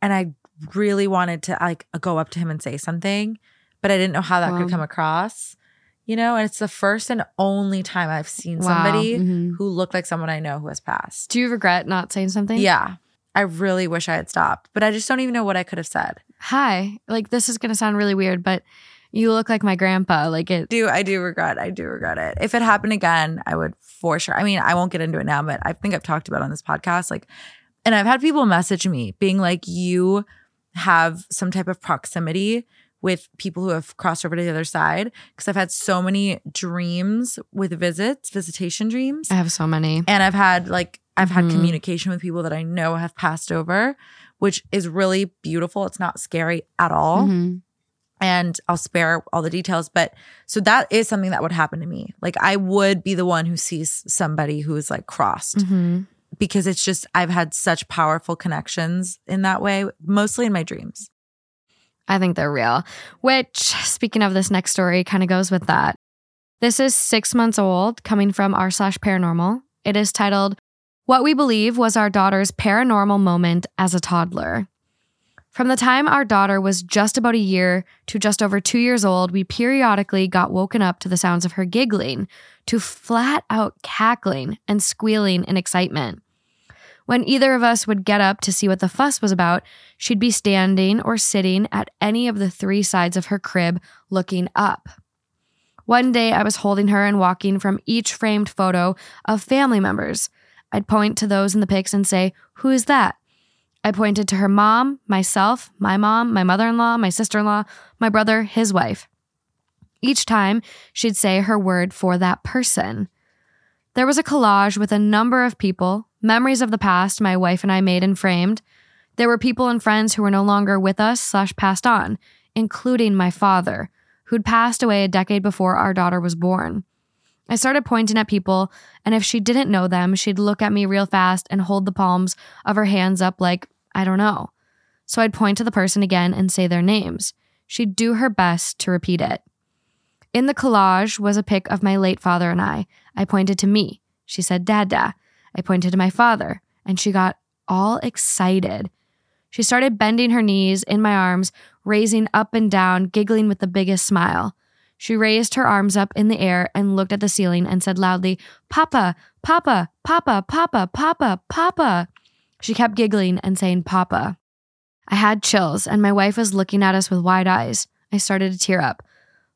And I really wanted to like go up to him and say something, but I didn't know how that Wow. could come across. You know, and it's the first and only time I've seen Wow. somebody Mhm. who looked like someone I know who has passed. Do you regret not saying something? Yeah. I really wish I had stopped, but I just don't even know what I could have said. Hi. Like this is gonna sound really weird, but you look like my grandpa. Like it do I do regret I do regret it. If it happened again, I would for sure. I mean, I won't get into it now, but I think I've talked about it on this podcast like and I've had people message me being like you have some type of proximity with people who have crossed over to the other side because I've had so many dreams with visits, visitation dreams. I have so many. And I've had like I've had Mhm. communication with people that I know have passed over, which is really beautiful. It's not scary at all Mhm. and I'll spare all the details. But so that is something that would happen to me. Like I would be the one who sees somebody who is like crossed Mhm. because it's just, I've had such powerful connections in that way, mostly in my dreams. I think they're real. Which, speaking of this next story, kind of goes with that. This is six months old, coming from r slash paranormal. It is titled "What We Believe Was Our Daughter's Paranormal Moment as a Toddler." From the time our daughter was just about a year to just over two years old, we periodically got woken up to the sounds of her giggling, to flat out cackling and squealing in excitement. When either of us would get up to see what the fuss was about, she'd be standing or sitting at any of the three sides of her crib looking up. One day I was holding her and walking from each framed photo of family members. I'd point to those in the pics and say, Who is that? I pointed to her mom, myself, my mom, my mother in law, my sister in law, my brother, his wife. Each time, she'd say her word for that person. There was a collage with a number of people, memories of the past my wife and I made and framed. There were people and friends who were no longer with us slash passed on, including my father, who'd passed away a decade before our daughter was born. I started pointing at people, and if she didn't know them, she'd look at me real fast and hold the palms of her hands up like, I don't know. So I'd point to the person again and say their names. She'd do her best to repeat it. In the collage was a pic of my late father and I. I pointed to me. She said, Dada. I pointed to my father, and she got all excited. She started bending her knees in my arms, raising up and down, giggling with the biggest smile. She raised her arms up in the air and looked at the ceiling and said loudly, Papa, Papa, Papa, Papa, Papa, Papa. She kept giggling and saying, Papa. I had chills, and my wife was looking at us with wide eyes. I started to tear up.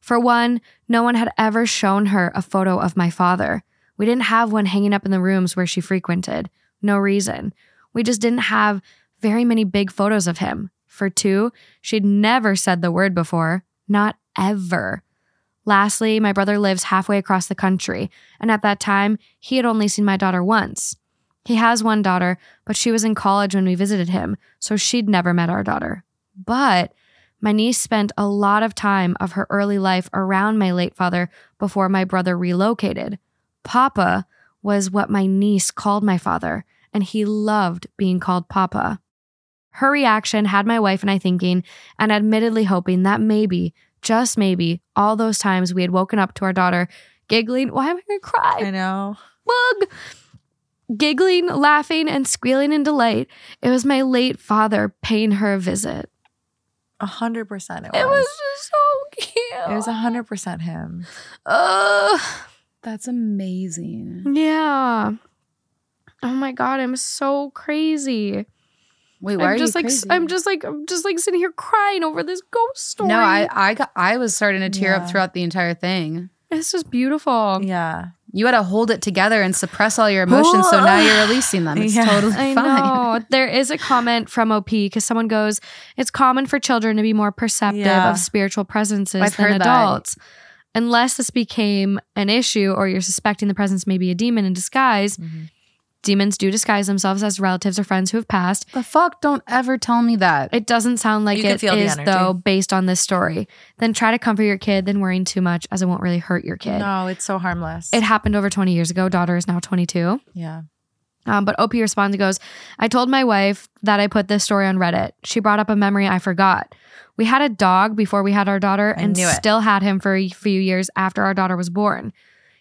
For one, no one had ever shown her a photo of my father. We didn't have one hanging up in the rooms where she frequented. No reason. We just didn't have very many big photos of him. For two, she'd never said the word before. Not ever. Lastly, my brother lives halfway across the country, and at that time, he had only seen my daughter once. He has one daughter, but she was in college when we visited him, so she'd never met our daughter. But my niece spent a lot of time of her early life around my late father before my brother relocated. Papa was what my niece called my father, and he loved being called Papa. Her reaction had my wife and I thinking, and admittedly hoping that maybe, just maybe, all those times we had woken up to our daughter giggling. Why am I going to cry? I know. Bug! Giggling, laughing, and squealing in delight. It was my late father paying her a visit. A hundred percent it was. It was just so cute. It was a hundred percent him. Ugh. That's amazing. Yeah. Oh my god, I'm so crazy. Wait, why I'm are just you like crazy? I'm just like I'm just like sitting here crying over this ghost story. No, I I got I was starting to tear Yeah. up throughout the entire thing. it's just beautiful. Yeah. You had to hold it together and suppress all your emotions, so now you're *laughs* releasing them. It's Yeah. totally I fine. know. There is a comment from OP because someone goes, It's common for children to be more perceptive Yeah. of spiritual presences I've than heard that. adults. Unless this became an issue or you're suspecting the presence may be a demon in disguise, Mhm. Demons do disguise themselves as relatives or friends who have passed. The fuck! Don't ever tell me that. It doesn't sound like You can it feel the is, energy. though, based on this story. Then try to comfort your kid than worrying too much, as it won't really hurt your kid. No, it's so harmless. It happened over 20 years ago. Daughter is now 22. yeah. Um, but OP responds and goes, I told my wife that I put this story on Reddit. She brought up a memory I forgot. We had a dog before we had our daughter I and knew it. still had him for a few years after our daughter was born.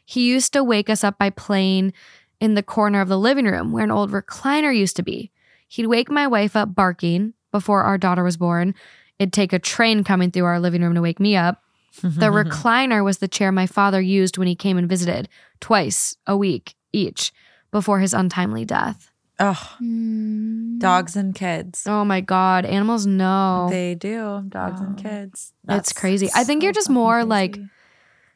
He used to wake us up by playing in the corner of the living room where an old recliner used to be. He'd wake my wife up barking before our daughter was born. It'd take a train coming through our living room to wake me up. *laughs* The recliner was the chair my father used when he came and visited, twice a week each, before his untimely death. Oh, dogs and kids. Oh my God, animals know. They do. Dogs and Oh. kids. It's crazy. I think so you're just more crazy. like,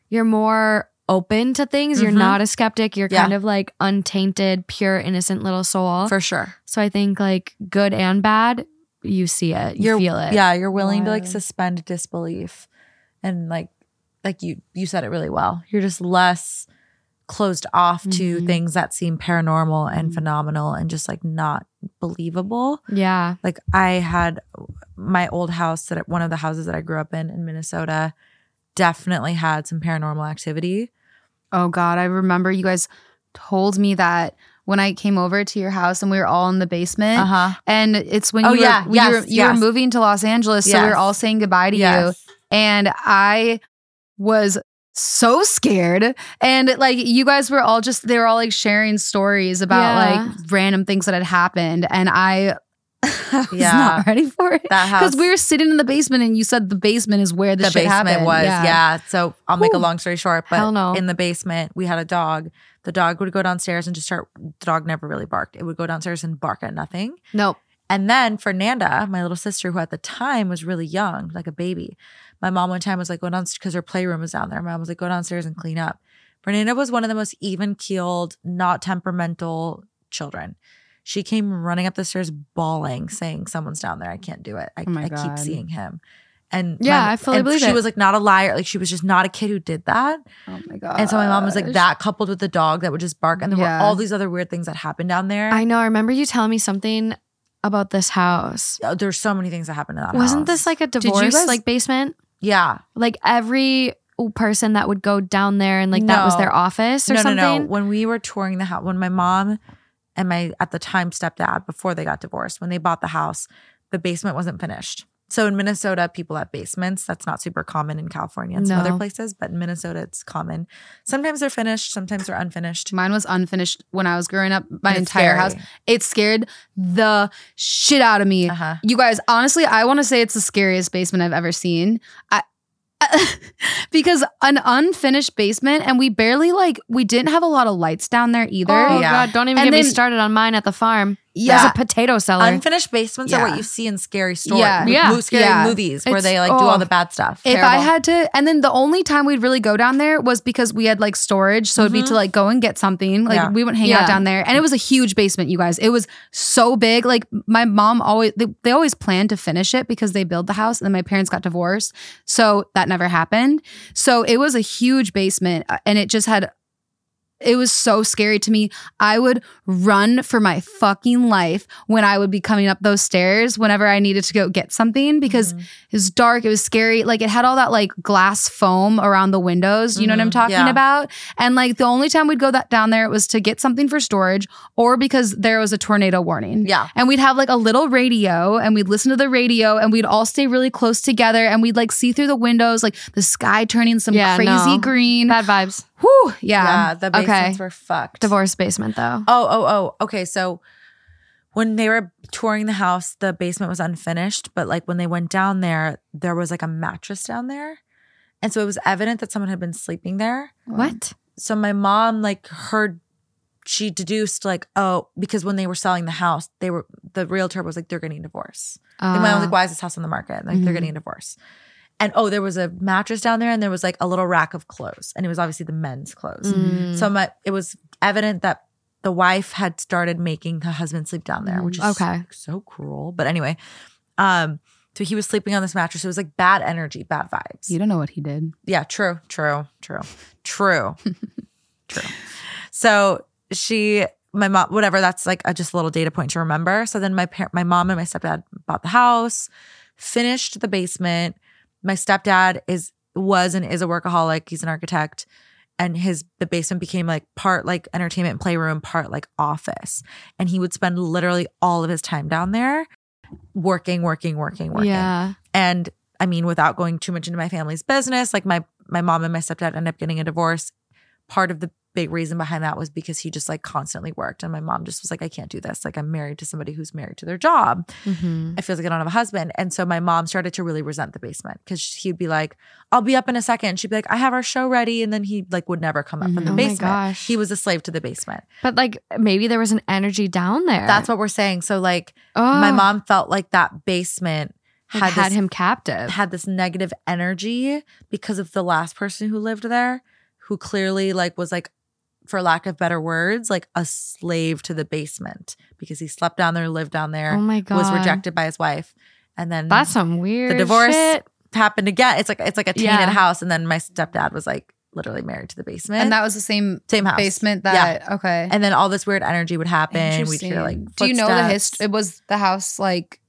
you're more open to things. You're Mhm. not a skeptic. You're Yeah. kind of like untainted, pure, innocent little soul. for sure. so I think like good and bad, you see it, you you're feel it. Yeah, you're willing to like suspend disbelief, and like, like you you said it really well. You're just less closed off to Mhm. things that seem paranormal and Mhm. phenomenal and just like not believable. Yeah. Like I had my old house that one of the houses that I grew up in in Minnesota definitely had some paranormal activity. Oh God, I remember you guys told me that when I came over to your house and we were all in the basement. huh. And it's when Oh, you, were, yeah. when Yes, you, were, you were moving to Los Angeles, so we were all saying goodbye to you. And I was so scared. And like you guys were all just they were all like sharing stories about Yeah. like random things that had happened. And I, *laughs* I was Yeah. not ready for it. Because we were sitting in the basement and you said the basement is where the, the shit basement happened. was yeah. So I'll make a long story short, but no. in the basement we had a dog. The dog would go downstairs and just start. The dog never really barked. It would go downstairs and bark at nothing. Nope. And then Fernanda, my little sister, who at the time was really young, like a baby, my mom one time was like, go downstairs, because her playroom was down there. My mom was like, go downstairs and clean up. Fernanda was one of the most even keeled, not temperamental children. She came running up the stairs bawling, saying, Someone's down there. I can't do it. I, Oh I keep seeing him. And Yeah, my- I fully and believe she it. was like not a liar. Like she was just not a kid who did that. Oh my God. And so my mom was like that coupled with the dog that would just bark. And there Yeah. were all these other weird things that happened down there. I know. I remember you telling me something about this house. Oh, There's so many things that happened in that Wasn't house. this like a divorce guys- like basement? Yeah. Like every person that would go down there and like that was their office or no, something. No, no, When we were touring the house, when my mom and my at the time stepdad, before they got divorced, when they bought the house, the basement wasn't finished. So in Minnesota, people have basements. That's not super common in California and some other places, but in Minnesota, it's common. Sometimes they're finished, sometimes they're unfinished. Mine was unfinished when I was growing up. My it's entire scary. house. It scared the shit out of me. Uh-huh. You guys, honestly, I want to say it's the scariest basement I've ever seen. I *laughs* because an unfinished basement and we barely like we didn't have a lot of lights down there either. Oh Yeah. god, don't even And get me started on mine at the farm. Yeah. There's a potato cellar. Unfinished basements are what you see in scary stories, Yeah. Yeah. scary Yeah. movies where It's- they like do oh. all the bad stuff. If I had to, and then the only time we'd really go down there was because we had like storage. So it'd be to like go and get something. Like Yeah. we wouldn't hang Yeah. out down there. And it was a huge basement, you guys. It was so big. Like my mom always, they, they always planned to finish it because they built the house and then my parents got divorced. So that never happened. So it was a huge basement uh, and it just had, it was so scary to me. I would run for my fucking life when I would be coming up those stairs whenever I needed to go get something because Mhm. it was dark. It was scary. Like it had all that like glass foam around the windows. You know what I'm Mhm. talking Yeah. about? And like the only time we'd go that down there it was to get something for storage or because there was a tornado warning. yeah. And we'd have like a little radio and we'd listen to the radio and we'd all stay really close together and we'd like see through the windows, like the sky turning some Yeah, crazy no. green. Bad vibes. Whew, Yeah. yeah. the Okay. basements were fucked. Divorce basement though. Oh, oh, oh. Okay. So when they were touring the house, the basement was unfinished. But like when they went down there, there was like a mattress down there. And so it was evident that someone had been sleeping there. What? So my mom like heard she deduced like, oh, because when they were selling the house, they were the realtor was like, they're getting a divorce. And my mom was Uh, like, why is this house on the market? Like they're Mhm. getting a divorce. And oh, there was a mattress down there and there was like a little rack of clothes. And it was obviously the men's clothes. mm. So my, it was evident that the wife had started making the husband sleep down there, which is Okay. so cruel. But anyway, um, so he was sleeping on this mattress. It was like bad energy, bad vibes. You don't know what he did. Yeah, true, true, true, true, *laughs* true. So she, my mom, whatever. That's like a, just a little data point to remember. So then my parent, my mom and my stepdad bought the house, finished the basement. My stepdad is was and is a workaholic. He's an architect, and his the basement became like part like entertainment playroom, part like office. And he would spend literally all of his time down there, working, working, working, working. Yeah. And I mean, without going too much into my family's business, like my my mom and my stepdad ended up getting a divorce. Part of the big reason behind that was because he just like constantly worked, and my mom just was like, I can't do this. Like I'm married to somebody who's married to their job. Mhm. I feel like I don't have a husband, and so my mom started to really resent the basement because he'd be like, I'll be up in a second. She'd be like, I have our show ready, and then he like would never come up from the Oh my basement. He was a slave to the basement. But like maybe there was an energy down there. That's what we're saying. So like oh, my mom felt like that basement like, had, had, this him captive. had this negative energy because of the last person who lived there who clearly like was like for lack of better words like a slave to the basement because he slept down there lived down there oh my god. was rejected by his wife and then That's some weird the divorce shit. happened again it's like it's like a tainted Yeah. house and then my stepdad was like literally married to the basement And that was the same same house basement that okay. and then all this weird energy would happen we'd hear like Interesting. Do you know the history? It Was the house like?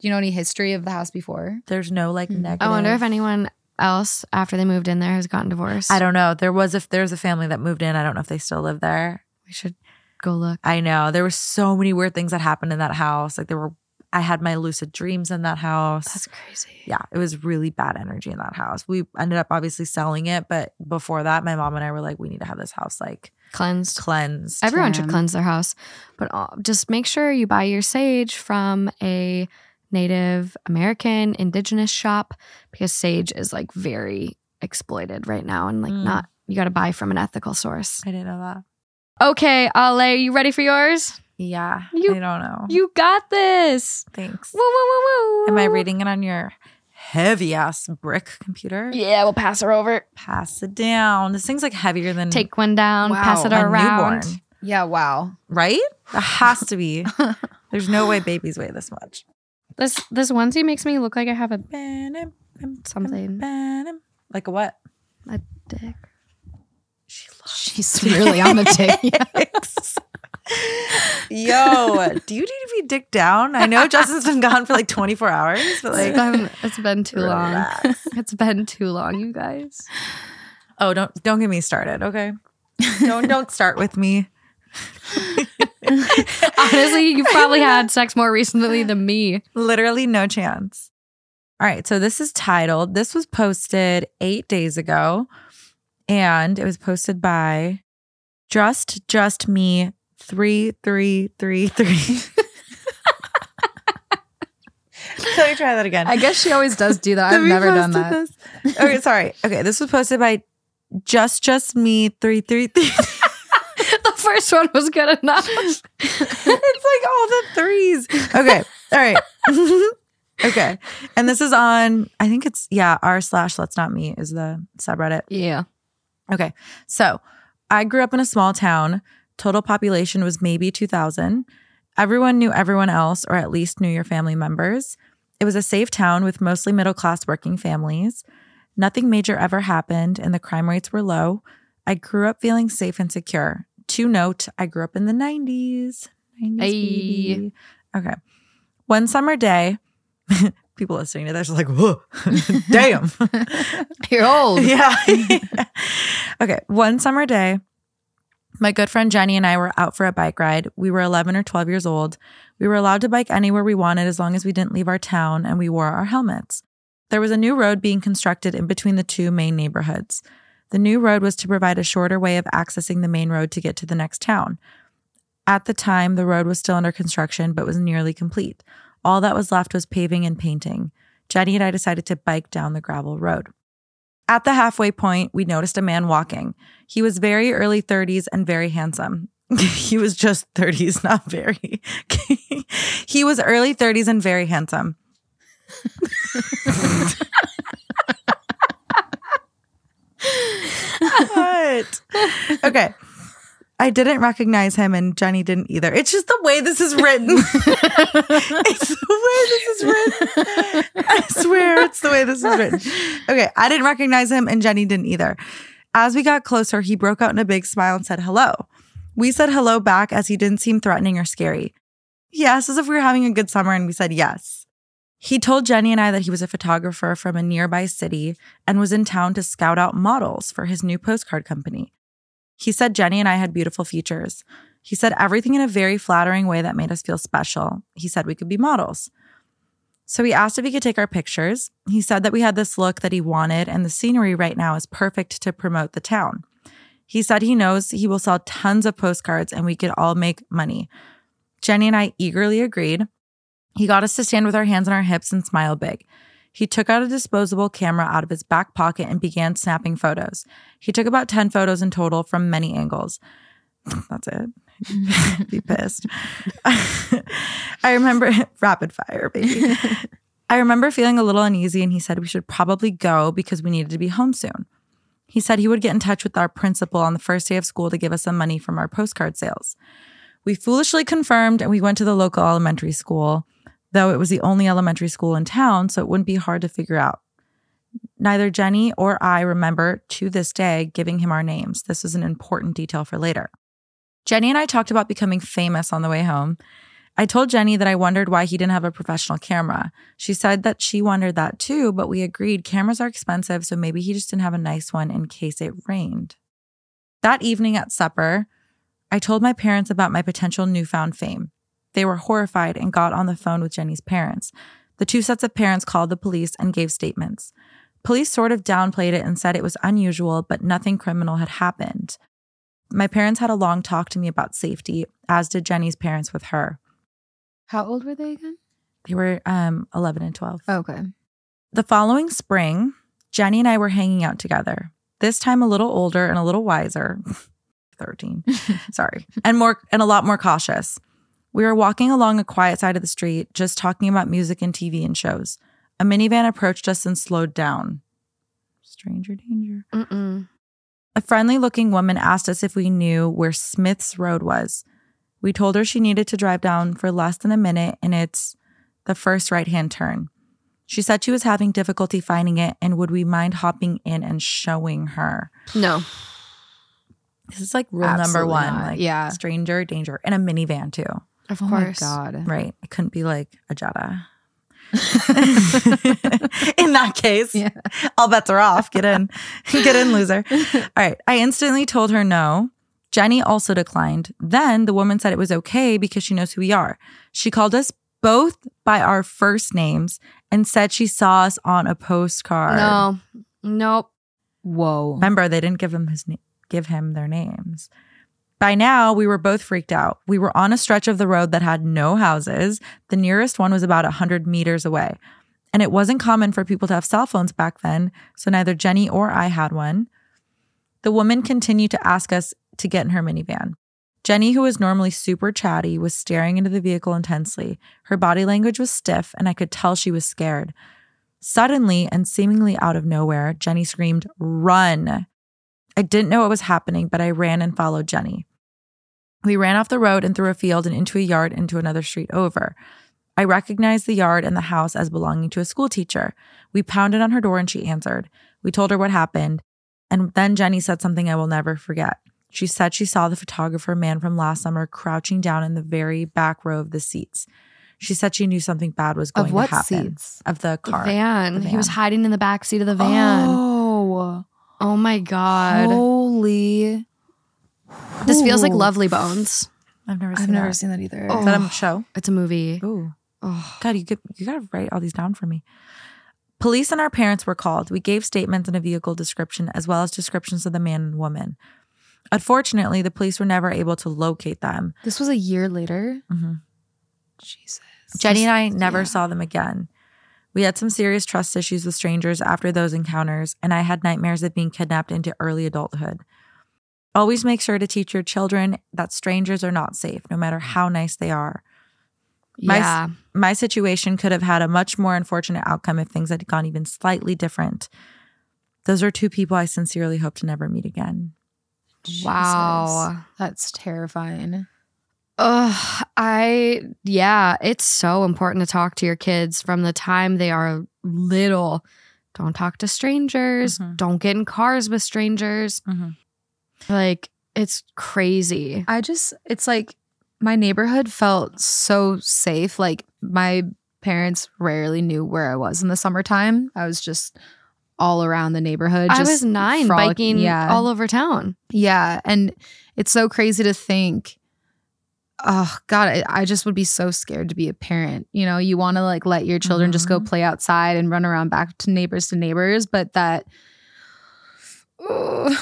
Do you know any history of the house before? there's no like Hmm. negative I wonder if anyone else after they moved in there has gotten divorced. I don't know there was if there's a family that moved in I don't know if they still live there We should go look. I know. There were so many weird things that happened in that house. Like there were I had my lucid dreams in that house. That's crazy. yeah, it was really bad energy in that house. We ended up obviously selling it, but before that, my mom and I were like, we need to have this house like Cleansed. cleansed. Everyone should cleanse their house, but uh, just make sure you buy your sage from a Native American indigenous shop because sage is like very exploited right now and like Mm. not you got to buy from an ethical source. I didn't know that. Okay, Ale, are you ready for yours? Yeah. You- I don't know. You got this. Thanks. Woo woo woo woo. Am I reading it on your heavy ass brick computer? Yeah, we'll pass her over. Pass it down. This thing's like heavier than Take one down, Wow, pass it a around. newborn. Yeah. Wow. Right? It has to be. *laughs* There's no way babies weigh this much. This this onesie makes me look like I have a Something. Like a what? A dick. She loves She's really on the dick. *laughs* Yo, do you need to be dick down? I know Justin's been gone for like 24 hours, but like, it's been too long. It's been too long, you guys. oh, don't don't get me started, okay? Don't don't start with me. *laughs* Honestly, you've probably had sex more recently than me. Literally no chance. All right, so this is titled. This was posted eight days ago, and it was posted by Just Just Me three three three three. *laughs* Let me try that again. I guess she always does do that. *laughs* I've never done that. This? Okay, sorry. Okay, this was posted by Just Just Me three three three. First one was good enough. *laughs* it's like all the threes. Okay. All right. *laughs* okay. And this is on, I think it's, yeah, r slash let's not meet is the subreddit. yeah. Okay. So I grew up in a small town. Total population was maybe 2,000. Everyone knew everyone else, or at least knew your family members. It was a safe town with mostly middle class working families. Nothing major ever happened, and the crime rates were low. I grew up feeling safe and secure. To note, I grew up in the 90s. 90s baby. Okay. One summer day, *laughs* people listening to this are like, whoa, *laughs* damn. *laughs* You're old. Yeah. okay. One summer day, my good friend Jenny and I were out for a bike ride. We were 11 or 12 years old. We were allowed to bike anywhere we wanted as long as we didn't leave our town and we wore our helmets. There was a new road being constructed in between the two main neighborhoods. The new road was to provide a shorter way of accessing the main road to get to the next town. At the time, the road was still under construction but was nearly complete. All that was left was paving and painting. Jenny and I decided to bike down the gravel road. At the halfway point, we noticed a man walking. He was very early 30s and very handsome. *laughs* he was just 30s, *laughs* not very. *laughs* he was early 30s and very handsome. *laughs* what? Okay. I didn't recognize him and Jenny didn't either. It's just the way this is written. *laughs* it's the way this is written. I swear it's the way this is written. Okay, I didn't recognize him and Jenny didn't either. As we got closer, he broke out in a big smile and said hello. We said hello back as he didn't seem threatening or scary. He asked us if we were having a good summer and we said yes. He told Jenny and I that he was a photographer from a nearby city and was in town to scout out models for his new postcard company. He said Jenny and I had beautiful features. He said everything in a very flattering way that made us feel special. He said we could be models. So he asked if he could take our pictures. He said that we had this look that he wanted, and the scenery right now is perfect to promote the town. He said he knows he will sell tons of postcards and we could all make money. Jenny and I eagerly agreed. He got us to stand with our hands on our hips and smile big. He took out a disposable camera out of his back pocket and began snapping photos. He took about 10 photos in total from many angles. *laughs* That's it. *laughs* Be pissed. *laughs* I remember rapid fire, baby. I remember feeling a little uneasy, and he said we should probably go because we needed to be home soon. He said he would get in touch with our principal on the first day of school to give us some money from our postcard sales. We foolishly confirmed and we went to the local elementary school, though it was the only elementary school in town, so it wouldn't be hard to figure out. Neither Jenny or I remember to this day giving him our names. This is an important detail for later. Jenny and I talked about becoming famous on the way home. I told Jenny that I wondered why he didn't have a professional camera. She said that she wondered that too, but we agreed cameras are expensive, so maybe he just didn't have a nice one in case it rained. That evening at supper, I told my parents about my potential newfound fame. They were horrified and got on the phone with Jenny's parents. The two sets of parents called the police and gave statements. Police sort of downplayed it and said it was unusual, but nothing criminal had happened. My parents had a long talk to me about safety, as did Jenny's parents with her. How old were they again? They were um, 11 and 12. Okay. The following spring, Jenny and I were hanging out together. This time a little older and a little wiser. *laughs* 13. *laughs* Sorry. And more and a lot more cautious. We were walking along a quiet side of the street, just talking about music and TV and shows. A minivan approached us and slowed down. Stranger danger. Mm-mm. A friendly looking woman asked us if we knew where Smith's Road was. We told her she needed to drive down for less than a minute and it's the first right hand turn. She said she was having difficulty finding it and would we mind hopping in and showing her? No. This is like rule number one. not. Like Yeah. stranger danger in a minivan too. Of Oh my course. god. Right. It couldn't be like a Jetta. *laughs* in that case, Yeah. all bets are off. Get in. *laughs* Get in, loser. All right. I instantly told her no. Jenny also declined. Then the woman said it was okay because she knows who we are. She called us both by our first names and said she saw us on a postcard. No, nope. Whoa. Remember, they didn't give him his na- give him their names. By now, we were both freaked out. We were on a stretch of the road that had no houses. The nearest one was about 100 meters away. And it wasn't common for people to have cell phones back then, so neither Jenny or I had one. The woman continued to ask us to get in her minivan. Jenny, who was normally super chatty, was staring into the vehicle intensely. Her body language was stiff, and I could tell she was scared. Suddenly and seemingly out of nowhere, Jenny screamed, Run! I didn't know what was happening, but I ran and followed Jenny. We ran off the road and through a field and into a yard into another street over. I recognized the yard and the house as belonging to a school teacher. We pounded on her door and she answered. We told her what happened. And then Jenny said something I will never forget. She said she saw the photographer man from last summer crouching down in the very back row of the seats. She said she knew something bad was going Of what to happen. seats? Of the The car. van. The He was hiding in the back seat of the van. Oh. Oh my god. Holy. This feels like Lovely Bones. I've never seen I've never that. seen that either. Oh. Is that a show? It's a movie. Ooh. Oh. God, you could you gotta write all these down for me. Police and our parents were called. We gave statements and a vehicle description, as well as descriptions of the man and woman. Unfortunately, the police were never able to locate them. This was a year later. Mhm. Jesus. Jenny and I never yeah. saw them again. We had some serious trust issues with strangers after those encounters, and I had nightmares of being kidnapped into early adulthood. Always make sure to teach your children that strangers are not safe, no matter how nice they are. My- Yeah. my situation could have had a much more unfortunate outcome if things had gone even slightly different. Those are two people I sincerely hope to never meet again. Wow. Jesus. That's terrifying. Ugh, I yeah, it's so important to talk to your kids from the time they are little. Don't talk to strangers. Mhm. Don't get in cars with strangers. Mhm. Like it's crazy. I just, it's like my neighborhood felt so safe. Like my parents rarely knew where I was in the summertime. I was just all around the neighborhood. I was nine frolic- biking yeah. all over town. Yeah. And it's so crazy to think, oh, God, I, I just would be so scared to be a parent. You know, you want to like let your children just go Mhm. play outside and run around back to neighbors to neighbors, but that. *sighs* Ugh.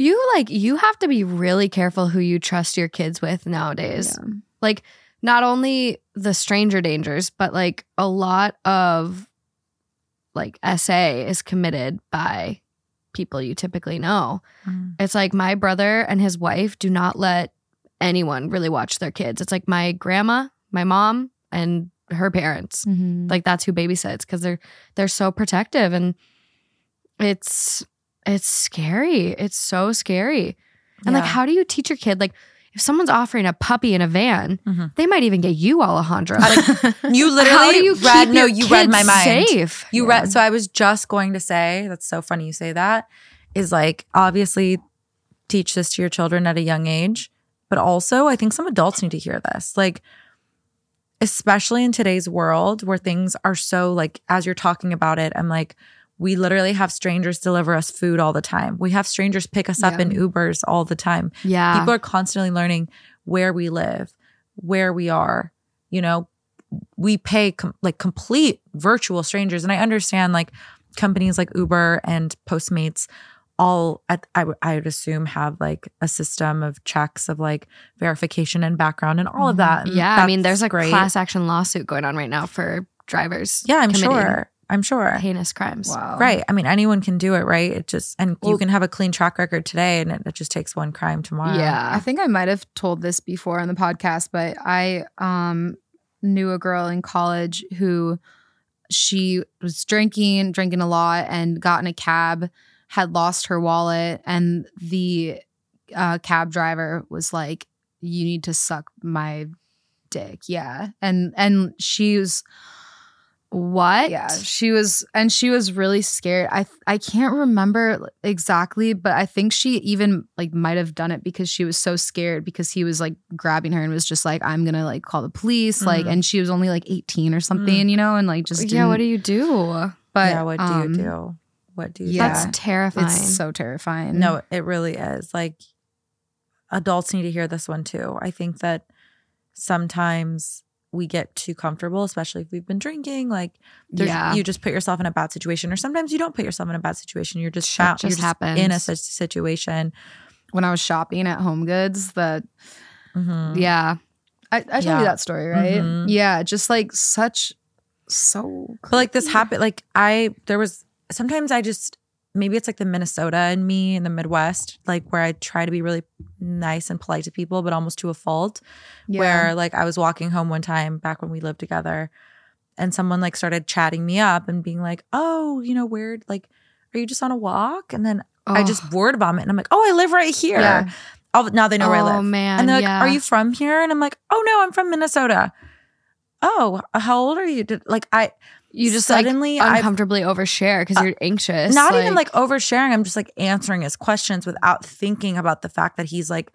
You like you have to be really careful who you trust your kids with nowadays. Yeah. Like not only the stranger dangers, but like a lot of like SA is committed by people you typically know. Mhm. It's like my brother and his wife do not let anyone really watch their kids. It's like my grandma, my mom, and her parents. Mhm. Like that's who babysits because they're they're so protective and it's it's scary. It's so scary. And like how do you teach your kid like if someone's offering a puppy in a van, Mhm. they might even get you, Alejandra. Like, *laughs* You literally how do you read keep no, you read my mind. Safe. You Yeah. read so I was just going to say, that's so funny you say that, is like obviously teach this to your children at a young age, but also I think some adults need to hear this. Like especially in today's world where things are so like as you're talking about it, I'm like we literally have strangers deliver us food all the time. We have strangers pick us up Yeah. in Ubers all the time. Yeah. People are constantly learning where we live, where we are. You know, we pay com- like complete virtual strangers, and I understand like companies like Uber and Postmates all at I would- I would assume have like a system of checks of like verification and background and all of mm-hmm. that. and yeah. I mean, there's a great. class action lawsuit going on right now for drivers. Yeah, I'm committing sure. I'm sure. Heinous crimes. wow. Right. I mean, anyone can do it, right? It just and you can have a clean track record today, and it, it just takes one crime tomorrow. Yeah. I think I might have told this before on the podcast, but I um knew a girl in college who she was drinking, drinking a lot, and got in a cab, had lost her wallet, and the uh, cab driver was like, "You need to suck my dick," yeah, and and she was What? yeah, she was, and she was really scared. I I can't remember exactly, but I think she even like might have done it because she was so scared because he was like grabbing her and was just like, "I'm gonna like call the police," like, Mhm. and she was only like 18 or something, you know, and like just Yeah. What do you do? But yeah. What do um, you do? What do you? yeah. do? That's terrifying. It's so terrifying. No, it really is. Like adults need to hear this one too. I think that sometimes we get too comfortable, especially if we've been drinking. Like, there's, Yeah. you just put yourself in a bad situation, or sometimes you don't put yourself in a bad situation. You're just, Shit just you're just in a such situation. when I was shopping at Home Goods, that Mhm. Yeah. I, I told Yeah. you that story, right? Mhm. Yeah, just like such so. But like this happened, like I, there was sometimes I just, maybe it's like the Minnesota in me in the Midwest, like where I try to be really nice and polite to people, but almost to a fault. Yeah. Where like I was walking home one time back when we lived together and someone like started chatting me up and being like, oh, you know, weird, like, are you just on a walk? And then I Oh. just word vomit and I'm like, oh, I live right here. Yeah. Oh, now they know where I live. Oh, live. man, And they're like, yeah. are you from here? And I'm like, oh no, I'm from Minnesota. Oh, how old are you? Did, like I You just Suddenly, like uncomfortably overshare because uh, you're anxious. not even like oversharing. I'm just like answering his questions without thinking about the fact that he's like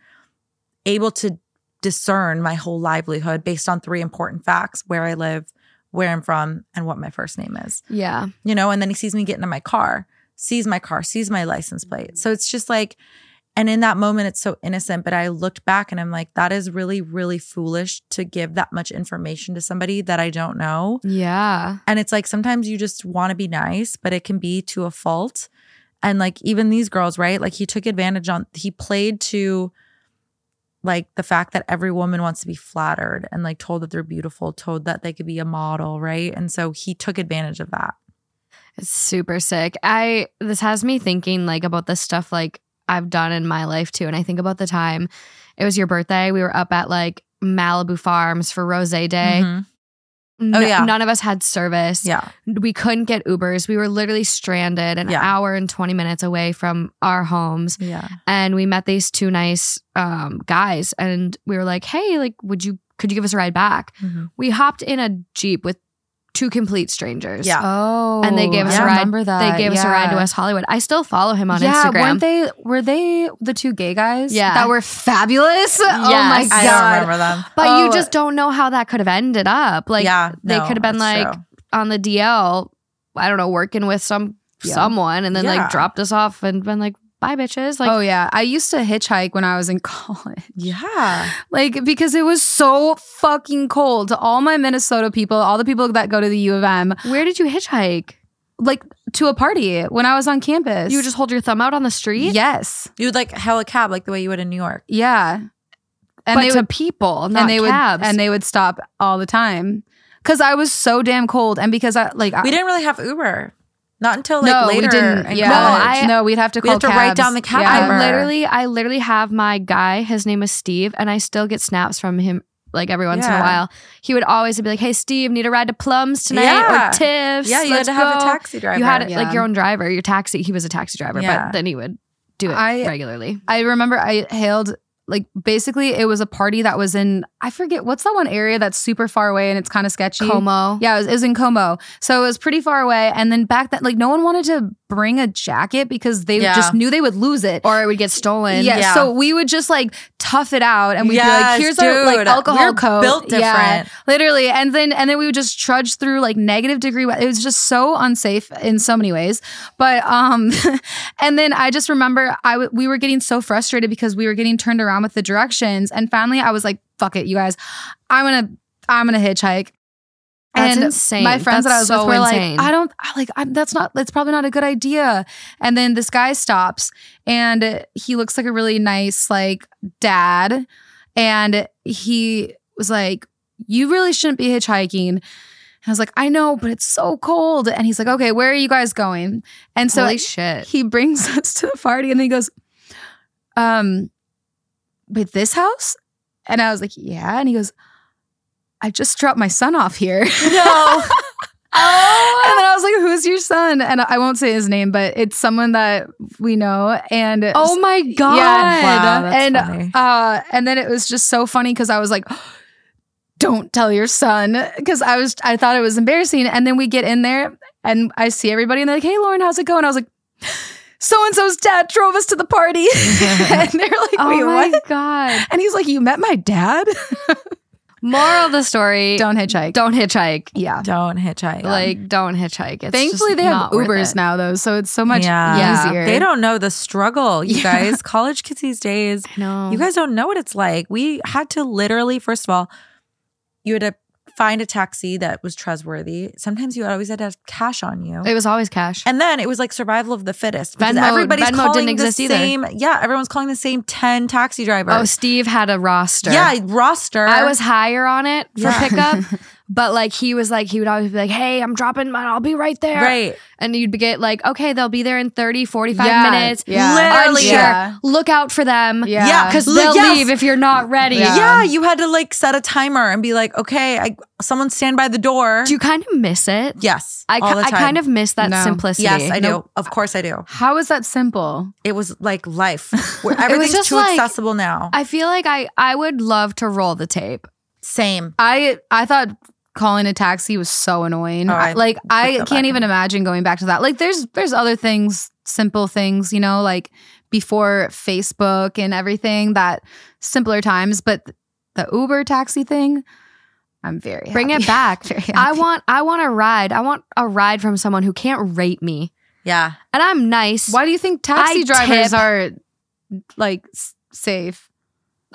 able to discern my whole livelihood based on three important facts where I live, where I'm from, and what my first name is. Yeah. You know, and then he sees me get into my car, sees my car, sees my license plate. So it's just like, and in that moment, it's so innocent. But I looked back and I'm like, that is really, really foolish to give that much information to somebody that I don't know. Yeah. And it's like sometimes you just want to be nice, but it can be to a fault. And like even these girls, right? Like he took advantage on, he played to like the fact that every woman wants to be flattered and like told that they're beautiful, told that they could be a model, right? And so he took advantage of that. It's super sick. I this has me thinking like about the stuff like I've done in my life too. And I think about the time it was your birthday. We were up at like Malibu Farms for Rose Day. Mhm. N- Oh, yeah. None of us had service. Yeah. We couldn't get Ubers. We were literally stranded an Yeah. hour and 20 minutes away from our homes. Yeah. And we met these two nice um, guys and we were like, hey, like, would you, could you give us a ride back? Mhm. We hopped in a Jeep with two complete strangers. Yeah. Oh, And they gave us a I ride- Remember that? They gave us a ride to. West Hollywood. I still follow him on yeah, Instagram. weren't they? Were they the two gay guys? Yeah. that were fabulous. *laughs* Oh my god! I don't remember them. But Oh. you just don't know how that could have ended up. Like yeah. they no, could have been like true. on the DL, I don't know, working with some Yeah. someone and then Yeah. like dropped us off and been like, bye bitches. Like oh yeah, I used to hitchhike when I was in *laughs* college. yeah. Like because it was so fucking cold. To all my Minnesota people, all the people that go to the U of M, where did you hitchhike? like to a party when I was on campus. You would just hold your thumb out on the street? yes, You would like hail a cab like the way you would in New York. yeah, and but they to would people, not and they cabs. would and they would stop all the time because I was so damn cold and because I like I, We didn't really have Uber. Not until like no, later. we didn't. in Yeah, No. I- no, we'd have to We'd call have to write down the cab Yeah. I literally, I literally have my guy. His name is Steve, and I still get snaps from him like every once in a while. He would always be like, "Hey, Steve, need a ride to Plums tonight Yeah. or Tiff's? yeah, you Let's had to have go." a taxi driver. You had Yeah. like your own driver, your taxi. He was a taxi driver, Yeah. but then he would do it I- regularly. I remember I hailed like basically it was a party that was in I forget what's that one area that's super far away and it's kind of sketchy. Como. Yeah, it was, it was in Como, so it was pretty far away. And then back then, like no one wanted to bring a jacket because they Yeah. just knew they would lose it. Or it would get stolen. yeah, yeah. so we would just like tough it out, and we'd be like, Yes, "Here's our like alcohol coat." built Yeah, literally. And then and then we would just trudge through like negative degree. It was just so unsafe in so many ways. But um, *laughs* and then I just remember I w- we were getting so frustrated because we were getting turned around with the directions, and finally I was like, "Fuck it, you guys, I'm gonna I'm gonna hitchhike." That's and insane. my friends that I was so with were insane. like, I don't I, like. I'm, that's not. That's probably not a good idea. And then this guy stops, and he looks like a really nice like dad, and he was like, "You really shouldn't be hitchhiking." And I was like, "I know, but it's so cold." And he's like, "Okay, where are you guys going?" And so Holy shit. he brings *laughs* us to the party, and then he goes, "Um, with this house?" And I was like, "Yeah." And he goes, "I just dropped my son off here." No. *laughs* oh. And then I was like, "Who's your son?" And I won't say his name, but it's someone that we know. And Oh my god. Wow, and funny. uh, and then it was just so funny because I was like, *gasps* "Don't tell your son," because I was I thought it was embarrassing. And then we get in there, and I see everybody, and they're like, "Hey, Lauren, how's it going?" I was like. *gasps* So and so's dad drove us to the party, *laughs* *laughs* and they're like, Oh "Wait, my what?" god. And he's like, "You met my dad? Moral of the story: *laughs* Don't hitchhike." don't hitchhike. Yeah. Don't hitchhike. Like, don't hitchhike. It's Thankfully, just they have Ubers now, though, so it's so much Yeah. easier. They don't know the struggle, you *laughs* Yeah. guys. College kids these days, No. you guys don't know what it's like. We had to literally, first of all, you had to find a taxi that was trustworthy, sometimes you always had to have cash on you. It was always cash. and then it was like survival of the fittest. because Venmo- everybody's Venmo calling didn't the exist either. same. Yeah, everyone's calling the same ten taxi drivers. oh, Steve had a roster. yeah, roster. I was higher on it for Yeah. pickup, *laughs* but like he was like he would always be like, "Hey, I'm dropping mine. I'll be right there." right. And you'd be get like, "Okay, they'll be there in 30, 45 Yeah, minutes." yeah. Literally. Unsure. Yeah. Look out for them. Yeah. Yeah, Because L- they'll yes. leave if you're not ready. Yeah. Yeah, you had to like set a timer and be like, okay, I someone stand by the door. Do you kind of miss it? yes, I, all ki- the I time. kind of miss that No. simplicity. Yes, I do. Of course, I do. How is that simple? It was like life. *laughs* Where everything's just too like- accessible now. I feel like I I would love to roll the tape. Same. I I thought calling a taxi was so annoying. Oh, I like I can't even imagine going back to that. Like there's there's other things, simple things, you know, like before Facebook and everything that simpler times, but the Uber taxi thing, I'm very Bring happy. it back. *laughs* I want I want a ride. I want a ride from someone who can't rate me. Yeah. And I'm nice. Why do you think taxi I drivers tip. are like s- safe?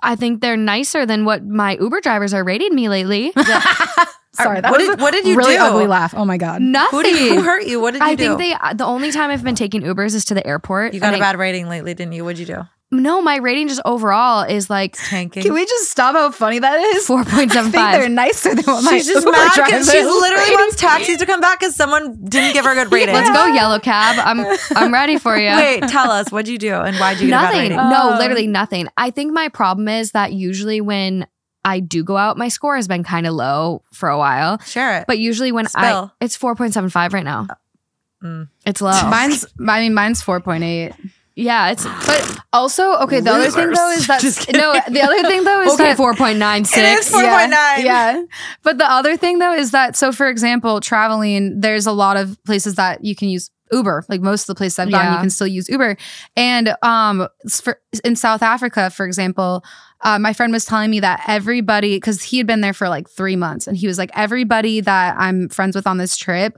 I think they're nicer than what my Uber drivers are rating me lately. *laughs* Sorry, that what was did- a what did you really do? ugly laugh. Oh my god. Nothing. Who, did, who hurt you? What did you I do? think they the only time I've been taking Ubers is to the airport. you got and a I- bad rating lately, didn't you? What'd you do? No, my rating just overall is like Tanking. Can we just stop how funny that is? four *laughs* point I think they're nicer than what my She's just *laughs* Uber mad drivers because she literally rating wants taxis to come back because someone didn't give her a good *laughs* rating. Let's go, yellow cab. I'm I'm ready for you. Wait, tell us what'd you do and why'd you get a bad nothing. rating? No, Oh. literally nothing. I think my problem is that usually when I do go out, my score has been kind of low for a while. Share it. But usually when I it's four point seven five right now. Mm. It's low. Mine's, I mean, mine's four point eight. yeah, it's But also, okay, the other thing though is that *laughs* Just kidding. no, the other thing though is okay. that Four point nine It six. is 4.9. Yeah. But the other thing though is that so for example, traveling, there's a lot of places that you can use Uber. Like most of the places I've gone, you can still use Uber. And um for, in South Africa, for example, uh, my friend was telling me that everybody, because he had been there for like three months, and he was like, everybody that I'm friends with on this trip,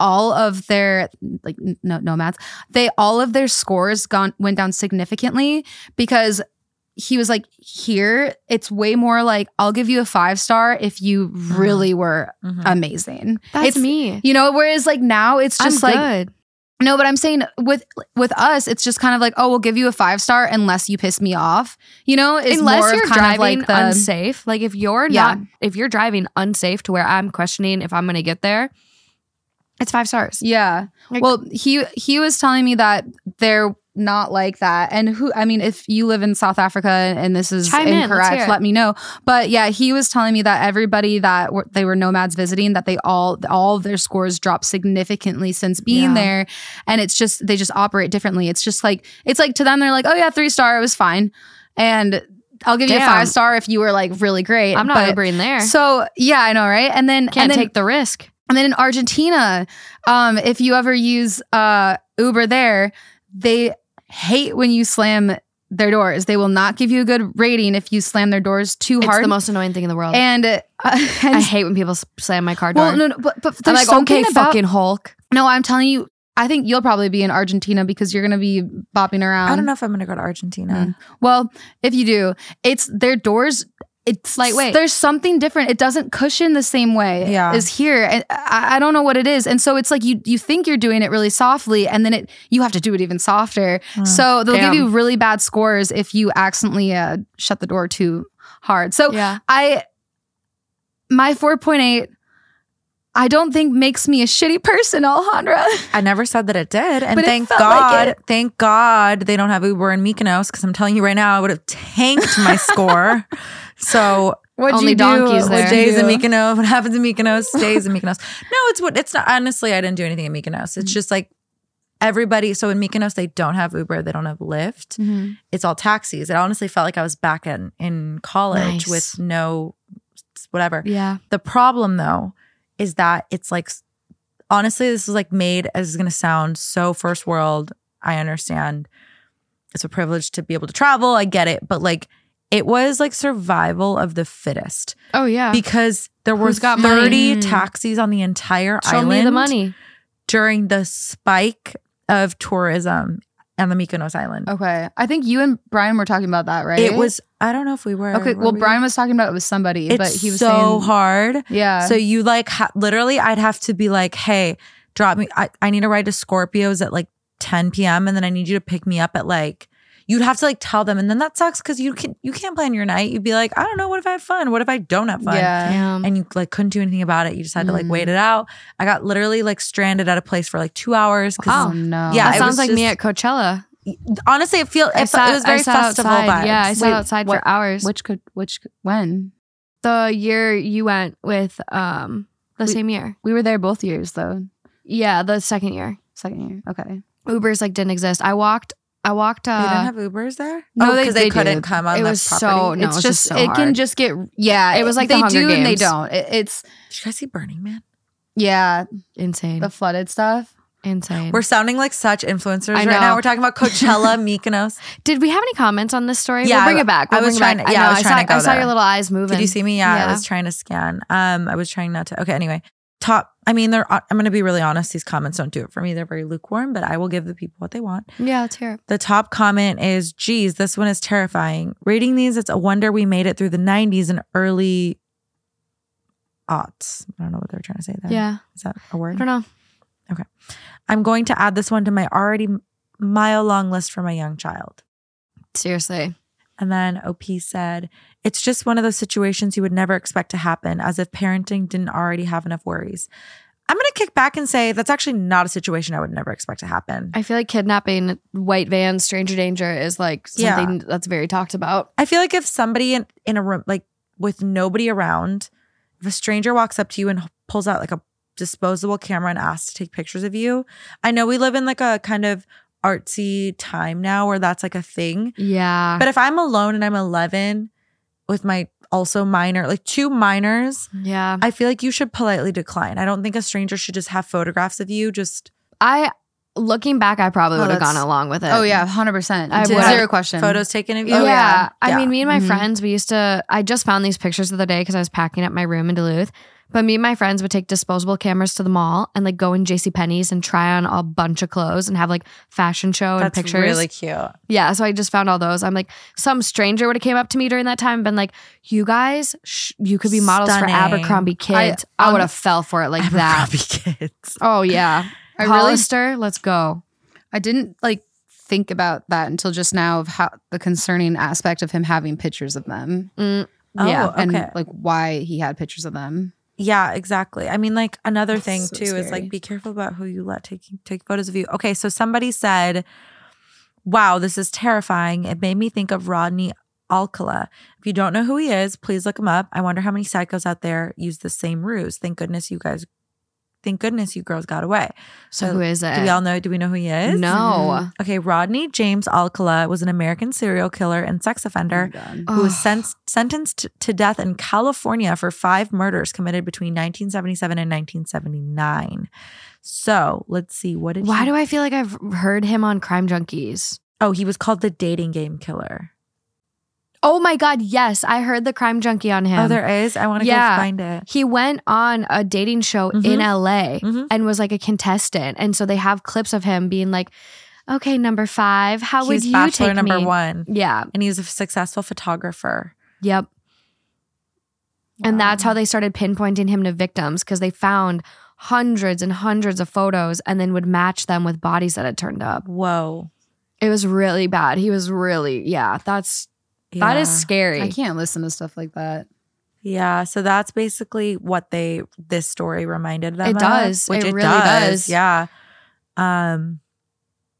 all of their like no, nomads, they all of their scores gone went down significantly because he was like, here, it's way more like, I'll give you a five star if you really were Mhm. amazing. That's it's, me. You know, whereas like now it's just I'm like, good. No, but I'm saying with with us, it's just kind of like, oh, we'll give you a five star unless you piss me off. You know, unless more you're driving of like the unsafe. Like if you're Yeah. not, if you're driving unsafe to where I'm questioning if I'm going to get there, it's five stars. yeah. Like- well, he he was telling me that they're not like that, and who I mean, if you live in South Africa and this is Chime in, incorrect, it. let me know. But yeah, he was telling me that everybody that were, they were nomads visiting, that they all all of their scores dropped significantly since being Yeah. there, and it's just they just operate differently. It's just like it's like to them, they're like, oh yeah, three star, it was fine, and. I'll give you a five star if you were like really great. I'm not Ubering there. So yeah, I know, right? And then Can't and then, take the risk. and then in Argentina, um, if you ever use uh, Uber there, they hate when you slam their doors. They will not give you a good rating if you slam their doors too hard. It's the most annoying thing in the world. and uh, *laughs* and I hate when people slam my car door. well, no, no, but but I'm there's like, something okay, about fucking Hulk. no. I'm telling you, I think you'll probably be in Argentina because you're gonna be bopping around. I don't know if I'm going to go to Argentina. Well, if you do, it's their doors. It's Lightweight. There's something different. It doesn't cushion the same way Yeah. as here, and I, I don't know what it is. And so it's like you you think you're doing it really softly, and then it you have to do it even softer. So they'll Damn. give you really bad scores if you accidentally uh, shut the door too hard. So Yeah. I my four point eight. I don't think makes me a shitty person, Alejandra. *laughs* I never said that it did. And But thank like God, it. thank God they don't have Uber in Mykonos because I'm telling you right now, I would have tanked my score. *laughs* So What'd Only you do? donkeys there. what days in? Mykonos? What happens in Mykonos stays in Mykonos. No, it's what it's not. Honestly, I didn't do anything in Mykonos. It's just like everybody. So in Mykonos, they don't have Uber. They don't have Lyft. Mhm. It's all taxis. It honestly felt like I was back in in college Nice. with no whatever. Yeah. The problem though is that it's like honestly, this is like made as is gonna sound so first world. I understand. It's a privilege to be able to travel. I get it. But like it was like survival of the fittest Oh yeah. because there were 30 money? taxis on the entire island. Show island me the money. during the spike of tourism on the Mykonos island. Okay. I think you and Brian were talking about that, right? It was I don't know if we were. Okay. were Well, we? Brian was talking about it with somebody, It's but he was so saying, hard. Yeah. So you like ha- literally, I'd have to be like, hey, drop me. I, I need to ride to Scorpios at like 10 p.m. and then I need you to pick me up at like. You'd have to like tell them, and then that sucks because you can you can't plan your night. You'd be like, I don't know, what if I have fun? What if I don't have fun? yeah. Damn. And you like couldn't do anything about it. You just had to like Mm. wait it out. I got literally like stranded at a place for like two hours. 'cause Oh no. Yeah, that it sounds was like me at Coachella. honestly, it feel I it, sat, it was very I festival outside. vibes. Yeah, I sat Wait, outside what- for hours. Which could which when? the year you went with um the We- same year. We were there both years though. Yeah, the second year. Second year. Okay. Ubers like didn't exist. I walked. I walked. They Uh, didn't have Ubers there. No, oh, they- because they, they couldn't did. come on It was property. so- no, it's it's just, just so it can just get yeah. It was like they the do and they don't. It, it's Did you guys see Burning Man? yeah insane. the flooded stuff. insane. We're sounding like such influencers I right now. We're talking about Coachella, *laughs* Mykonos. Did we have any comments on this story? Yeah, we'll bring I- it back. I We'll was bring it trying back. to- yeah, I know. was I trying saw, to go I saw there. your little eyes moving. Did you see me? Yeah, I was trying to scan. Um, I was trying not to. Okay, anyway, top. I mean, they're. Uh, I'm going to be really honest. These comments don't do it for me. They're very lukewarm, but I will give the people what they want. Yeah, let's hear it. The top comment is, "Geez, this one is terrifying." Reading these, it's a wonder we made it through the '90s and early aughts. I don't know what they're trying to say there. Yeah, is that a word? I don't know. Okay, I'm going to add this one to my already mile long list for my young child. Seriously. And then OP said, It's just one of those situations you would never expect to happen, as if parenting didn't already have enough worries. I'm going to kick back and say that's actually not a situation I would never expect to happen. I feel like kidnapping, white van, stranger danger is like Yeah. something that's very talked about. I feel like if somebody in, in a room, like with nobody around, if a stranger walks up to you and pulls out like a disposable camera and asks to take pictures of you, I know we live in like a kind of artsy time now where that's like a thing. Yeah. But if I'm alone and I'm 11 with my also minor, like two minors, yeah. I feel like you should politely decline. I don't think a stranger should just have photographs of you. Just I, looking back, I probably Oh, would have gone along with it. Oh yeah, hundred percent. I Zero would. question. photos taken of you. yeah. Oh, yeah. I Yeah. mean, me and my Mhm. friends, we used to, I just found these pictures the other day because I was packing up my room in Duluth. But me and my friends would take disposable cameras to the mall and like go in JC Penney's and try on a bunch of clothes and have like fashion show and pictures. That's pictures. really cute. Yeah, so I just found all those. I'm like, some stranger would have came up to me during that time and been like, "You guys, sh- you could be models Stunning. for Abercrombie kids." I, um, would have fell for it like that. Abercrombie kids. *laughs* Oh yeah, I really- Hollister, let's go. I didn't like think about that until just now of how the concerning aspect of him having pictures of them. Mm, Oh, yeah, And okay. like why he had pictures of them. Yeah, exactly. I mean, like another thing so too is like be careful about who you let take take photos of you. Okay, so somebody said, "Wow, this is terrifying." It made me think of Rodney Alcala. If you don't know who he is, please look him up. I wonder how many psychos out there use the same ruse. Thank goodness you guys. Thank goodness you girls got away. so who is it? Do we all know? Do we know who he is? No. Mm-hmm. Okay, Rodney James Alcala was an American serial killer and sex offender Oh who was Ugh. sen- sentenced to death in California for five murders committed between 1977 and 1979. So let's see. What did Why he- do I feel like I've heard him on Crime Junkies? Oh, he was called the dating game killer. Oh my God, yes, I heard the Crime Junkie on him. oh, there is. I want to Yeah. go find it. he went on a dating show Mhm. in LA Mhm. and was like a contestant, and so they have clips of him being like, "Okay, number five, how would He's you bachelor take number me?" one, Yeah. and he's a successful photographer. Yep. And that's how they started pinpointing him to victims because they found hundreds and hundreds of photos and then would match them with bodies that had turned up. Whoa. It was really bad. He was really, yeah, that's that is scary. I can't listen to stuff like that. Yeah, so that's basically what they this story reminded them. It of, does. which It it, really does. does. Yeah, um,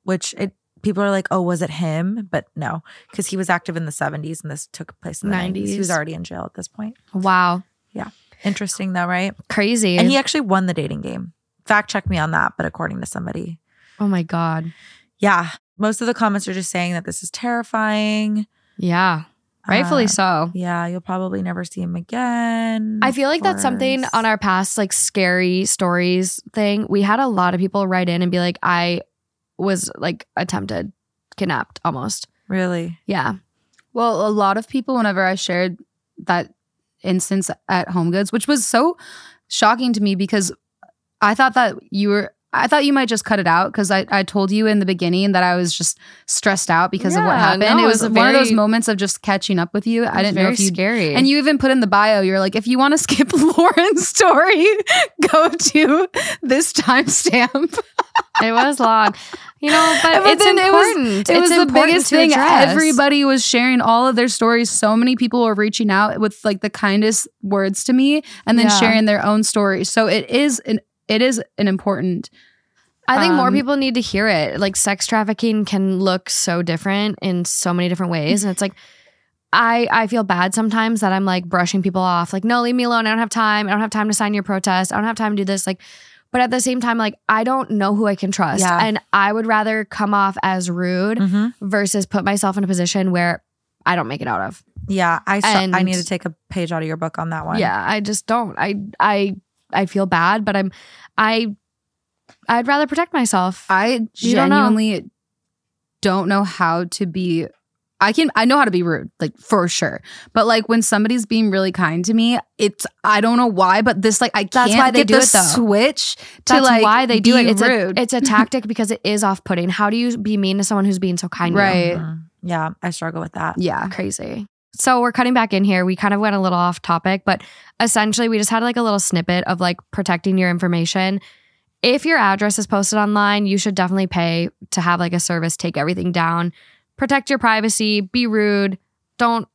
which it people are like, oh, was it him? But no, because he was active in the seventies and this took place in the nineties. He was already in jail at this point. Wow. Yeah, interesting though, right? Crazy. And he actually won the dating game. Fact check me on that, but according to somebody, oh my God. yeah, most of the comments are just saying that this is terrifying. Yeah. Rightfully Uh, so. Yeah, you'll probably never see him again. I feel like that's something on our past like scary stories thing. We had a lot of people write in and be like, I was like attempted, kidnapped almost. really. Yeah. Well, a lot of people, whenever I shared that instance at Home Goods, which was so shocking to me because I thought that you were I thought you might just cut it out because I, I told you in the beginning that I was just stressed out because of what happened. no, it was one of those moments of just catching up with you. I didn't know if you scary. and you even put in the bio, you're like, if you want to *laughs* skip Lauren's story, *laughs* go to this timestamp. *laughs* it was long, you know, but, But it's then it was- important. It it's was the biggest thing. address. Everybody was sharing all of their stories. So many people were reaching out with like the kindest words to me and then Yeah. sharing their own stories. So it is an it is an important I think more Um, people need to hear it. Like sex trafficking can look so different in so many different ways. And it's like I I feel bad sometimes that I'm like brushing people off. Like, no, leave me alone. I don't have time. I don't have time to sign your protest. I don't have time to do this. Like, but at the same time, like I don't know who I can trust. Yeah. And I would rather come off as rude Mhm. versus put myself in a position where I don't make it out of. Yeah, I saw, I need to take a page out of your book on that one. Yeah, I just don't. I I I feel bad, but I'm I I'd rather protect myself. I You don't know. genuinely don't know how to be I can I know how to be rude, like for sure. But like when somebody's being really kind to me, it's I don't know why, but this like I can't That's why they get do the it, though. switch to That's like why they do it. It's rude. a it's a *laughs* tactic because it is off putting. How do you be mean to someone who's being so kind? to you? Right. Mhm. Yeah, I struggle with that. yeah. Crazy. So we're cutting back in here. We kind of went a little off topic, but essentially we just had like a little snippet of like protecting your information. If your address is posted online, you should definitely pay to have like a service take everything down. Protect your privacy, be rude, don't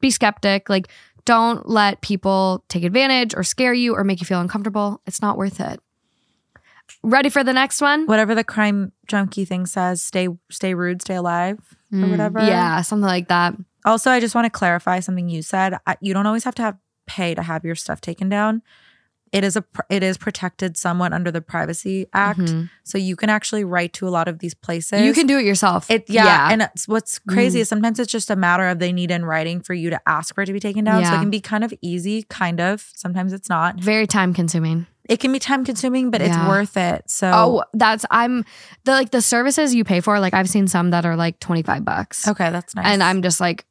be skeptic, like don't let people take advantage or scare you or make you feel uncomfortable. It's not worth it. Ready for the next one? Whatever the crime junkie thing says, stay stay rude, stay alive, or Mm. whatever. Yeah, something like that. Also, I just want to clarify something you said. You don't always have to have pay to have your stuff taken down. It is a it is protected somewhat under the Privacy Act, Mhm. so you can actually write to a lot of these places. You can do it yourself. It yeah, Yeah. and it's, what's crazy Mm. is sometimes it's just a matter of they need in writing for you to ask for it to be taken down. So it can be kind of easy, kind of. Sometimes it's not. Very time consuming. It can be time consuming, but it's worth it. So Oh, that's I'm the like the services you pay for. Like I've seen some that are like twenty five bucks, okay, that's nice. and I'm just like,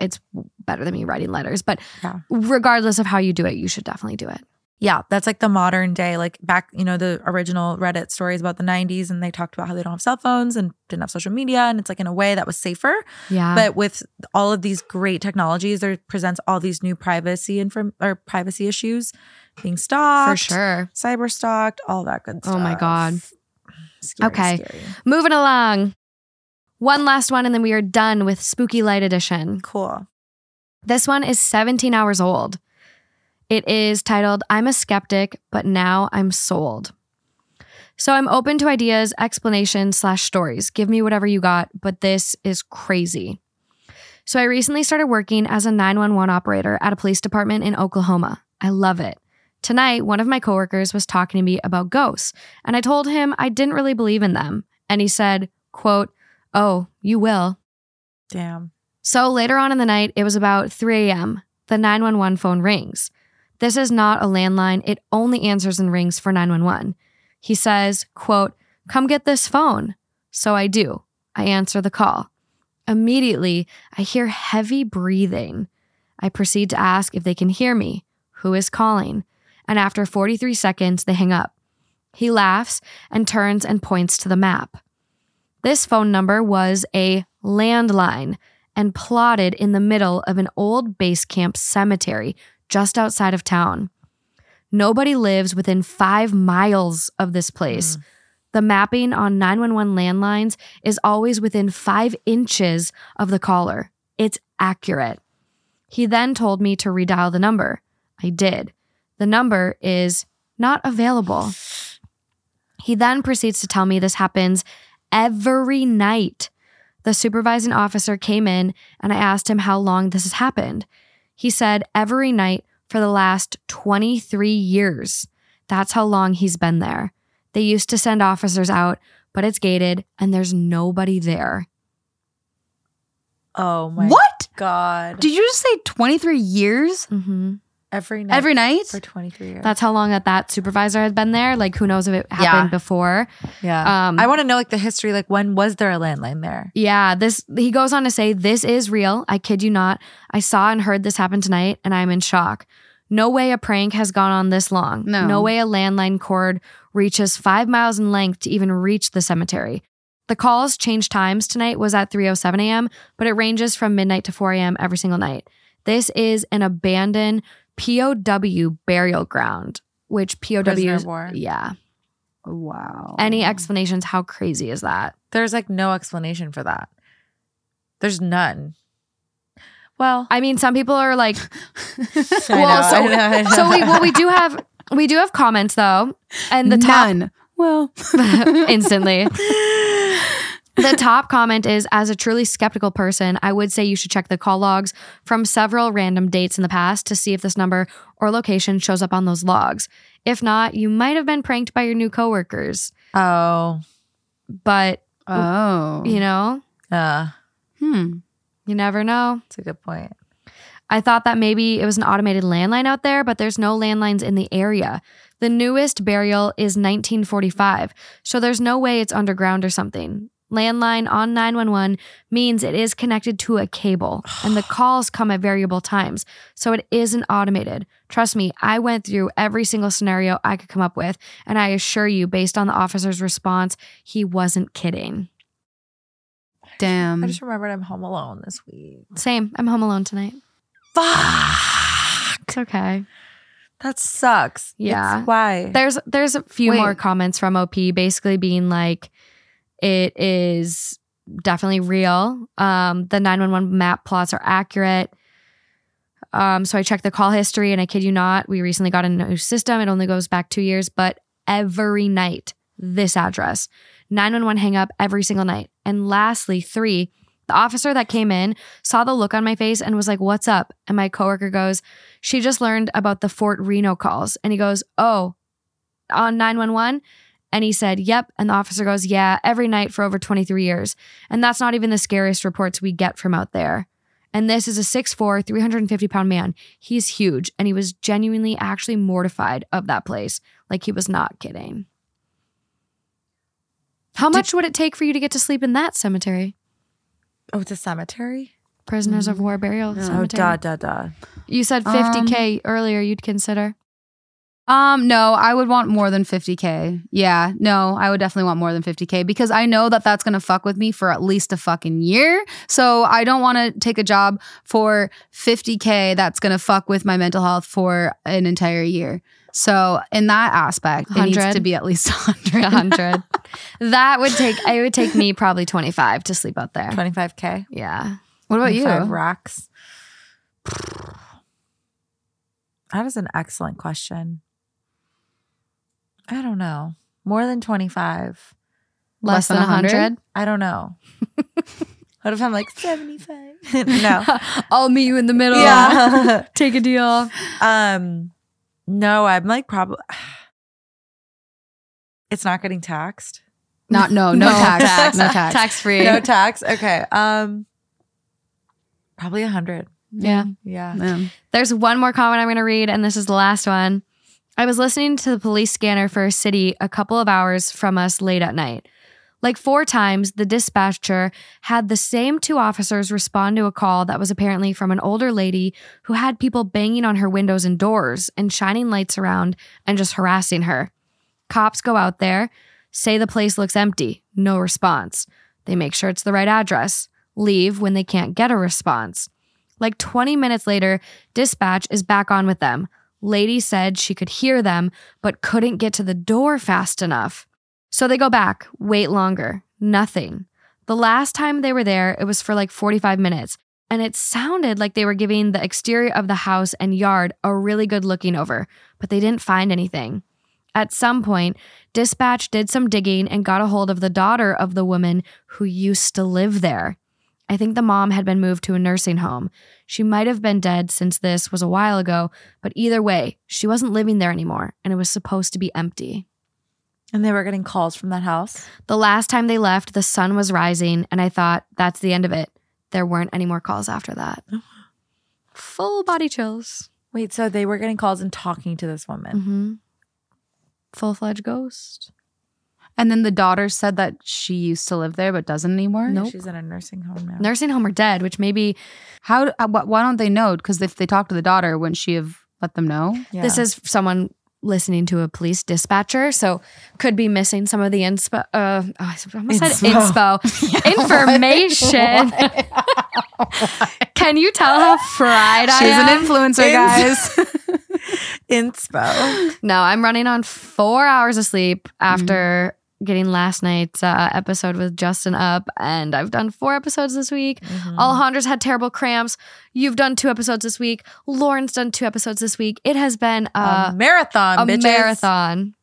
it's better than me writing letters. But Yeah. regardless of how you do it, you should definitely do it. yeah, that's like the modern day, like back, you know, the original Reddit stories about the 90s, and they talked about how they don't have cell phones and didn't have social media. And it's like in a way that was safer. Yeah, But with all of these great technologies, there presents all these new privacy inform or privacy issues being stalked, for sure. cyber stalked, all that good stuff. Oh my God. Scary, Okay. scary. Moving along. One last one, and then we are done with Spooky Lite Edition. Cool. This one is 17 hours old. It is titled I'm a Skeptic, but Now I'm Sold. So I'm open to ideas, explanations, slash stories. Give me whatever you got, but this is crazy. So I recently started working as a 911 operator at a police department in Oklahoma. I love it. Tonight, one of my coworkers was talking to me about ghosts, and I told him I didn't really believe in them. And he said, quote, Oh, you will. Damn. So later on in the night, it was about 3 a.m. The 911 phone rings. This is not a landline. It only answers and rings for 911. He says, quote, come get this phone. So I do. I answer the call. Immediately, I hear heavy breathing. I proceed to ask if they can hear me. Who is calling? And after 43 seconds, they hang up. He laughs and turns and points to the map. This phone number was a landline and plotted in the middle of an old base camp cemetery just outside of town. Nobody lives within five miles of this place. Hmm. The mapping on 911 landlines is always within five inches of the caller. It's accurate. He then told me to redial the number. I did. The number is not available. He then proceeds to tell me this happens every night. The supervising officer came in and I asked him how long this has happened. He said every night for the last 23 years. That's how long he's been there. They used to send officers out, but it's gated and there's nobody there. Oh my What? god. Did you just say 23 years hmm every night every night? for 23 years. That's how long that that supervisor had been there. Like, who knows if it happened Yeah. before? yeah. Um, I want to know like the history like when was there a landline there? Yeah, this he goes on to say this is real. I kid you not. I saw and heard this happen tonight and I'm in shock. No way a prank has gone on this long. No. No way a landline cord reaches five miles in length to even reach the cemetery. The calls change times tonight was at 3:07 a.m., but it ranges from midnight to 4 a.m. every single night. This is an abandoned POW burial ground, which POW Prisoner is of war. yeah. Wow. Any explanations? How crazy is that? There's like no explanation for that. There's none. Well, I mean, some people are like, *laughs* *laughs* I well, know, so, I know, I know. so we well we do have we do have comments though, and the top None. Well, *laughs* instantly. The top comment is As a truly skeptical person, I would say you should check the call logs from several random dates in the past to see if this number or location shows up on those logs. If not, you might have been pranked by your new coworkers. oh, But, oh, you know, uh, hmm. you never know. It's a good point. I thought that maybe it was an automated landline out there, but there's no landlines in the area. The newest burial is 1945, so there's no way it's underground or something. Landline on 911 means it is connected to a cable, and the *sighs* calls come at variable times, so it isn't automated. Trust me, I went through every single scenario I could come up with, and I assure you, based on the officer's response, he wasn't kidding. Damn. I just remembered I'm home alone this week. Same, I'm home alone tonight. Fuck. It's okay. That sucks. Yeah. It's why? There's there's a few Wait. more comments from OP basically being like it is definitely real. Um the 911 map plots are accurate. Um so I checked the call history and I kid you not, we recently got a new system. It only goes back 2 years, but every night this address. 911 hang up every single night. And lastly, 3 the officer that came in saw the look on my face and was like, What's up? And my coworker goes, She just learned about the Fort Reno calls. And he goes, Oh, on 911? And he said, Yep. And the officer goes, Yeah, every night for over 23 years. And that's not even the scariest reports we get from out there. And this is a 6'4, 350 pound man. He's huge. And he was genuinely actually mortified of that place. Like he was not kidding. How much would it take for you to get to sleep in that cemetery? oh, it's a cemetery? Prisoners of mm. War Burial. Oh, Cemetery. duh, duh, duh. You said 50K um, earlier, you'd consider. Um, no, I would want more than 50k. Yeah, no, I would definitely want more than 50k because I know that that's gonna fuck with me for at least a fucking year. So I don't want to take a job for 50k that's gonna fuck with my mental health for an entire year. So in that aspect, it needs to be at least *laughs* 100. 100. *laughs* that would take, it would take me probably 25 to sleep out there. 25K? Yeah. What about you? 25 racks. *sighs* That is an excellent question. I don't know. More than 25. Less, Less than than 100? 100? I don't know. *laughs* what if I'm like 75? *laughs* no. *laughs* I'll meet you in the middle. Yeah. Take a deal. um no, I'm like probably *sighs* It's not getting taxed. Not no, no, tax, no tax. Tax free. No tax. Okay. Um probably a 100. yeah. Yeah. Um, There's one more comment I'm going to read, and this is the last one. I was listening to the police scanner for a city a couple of hours from us late at night. Like four times, the dispatcher had the same two officers respond to a call that was apparently from an older lady who had people banging on her windows and doors and shining lights around and just harassing her. Cops go out there, say the place looks empty, no response. They make sure it's the right address, leave when they can't get a response. Like 20 minutes later, dispatch is back on with them. Lady said she could hear them, but couldn't get to the door fast enough. So they go back, wait longer, nothing. The last time they were there, it was for like 45 minutes, and it sounded like they were giving the exterior of the house and yard a really good looking over, but they didn't find anything. At some point, dispatch did some digging and got a hold of the daughter of the woman who used to live there. I think the mom had been moved to a nursing home. She might have been dead since this was a while ago, but either way, she wasn't living there anymore and it was supposed to be empty. And they were getting calls from that house. The last time they left, the sun was rising, and I thought, that's the end of it. There weren't any more calls after that. Full body chills. Wait, so they were getting calls and talking to this woman. Mm-hmm. Full fledged ghost. And then the daughter said that she used to live there but doesn't anymore. Nope. She's in a nursing home now. Nursing home or dead, which maybe How? uh, Why don't they know? Because if they talk to the daughter, wouldn't she have let them know. This is someone listening to a police dispatcher, so could be missing some of the inspo. Uh, oh, I almost said Inspo. inspo *laughs* information. *laughs* Can you tell how fried I am? She's an influencer, guys. *laughs* inspo. no, I'm running on four hours of sleep after getting last night's uh, episode with Justin up, and I've done four episodes this week. Mm-hmm. Alejandra's had terrible cramps. You've done two episodes this week. Lauren's done two episodes this week. It has been uh, a marathon, a bitches. marathon.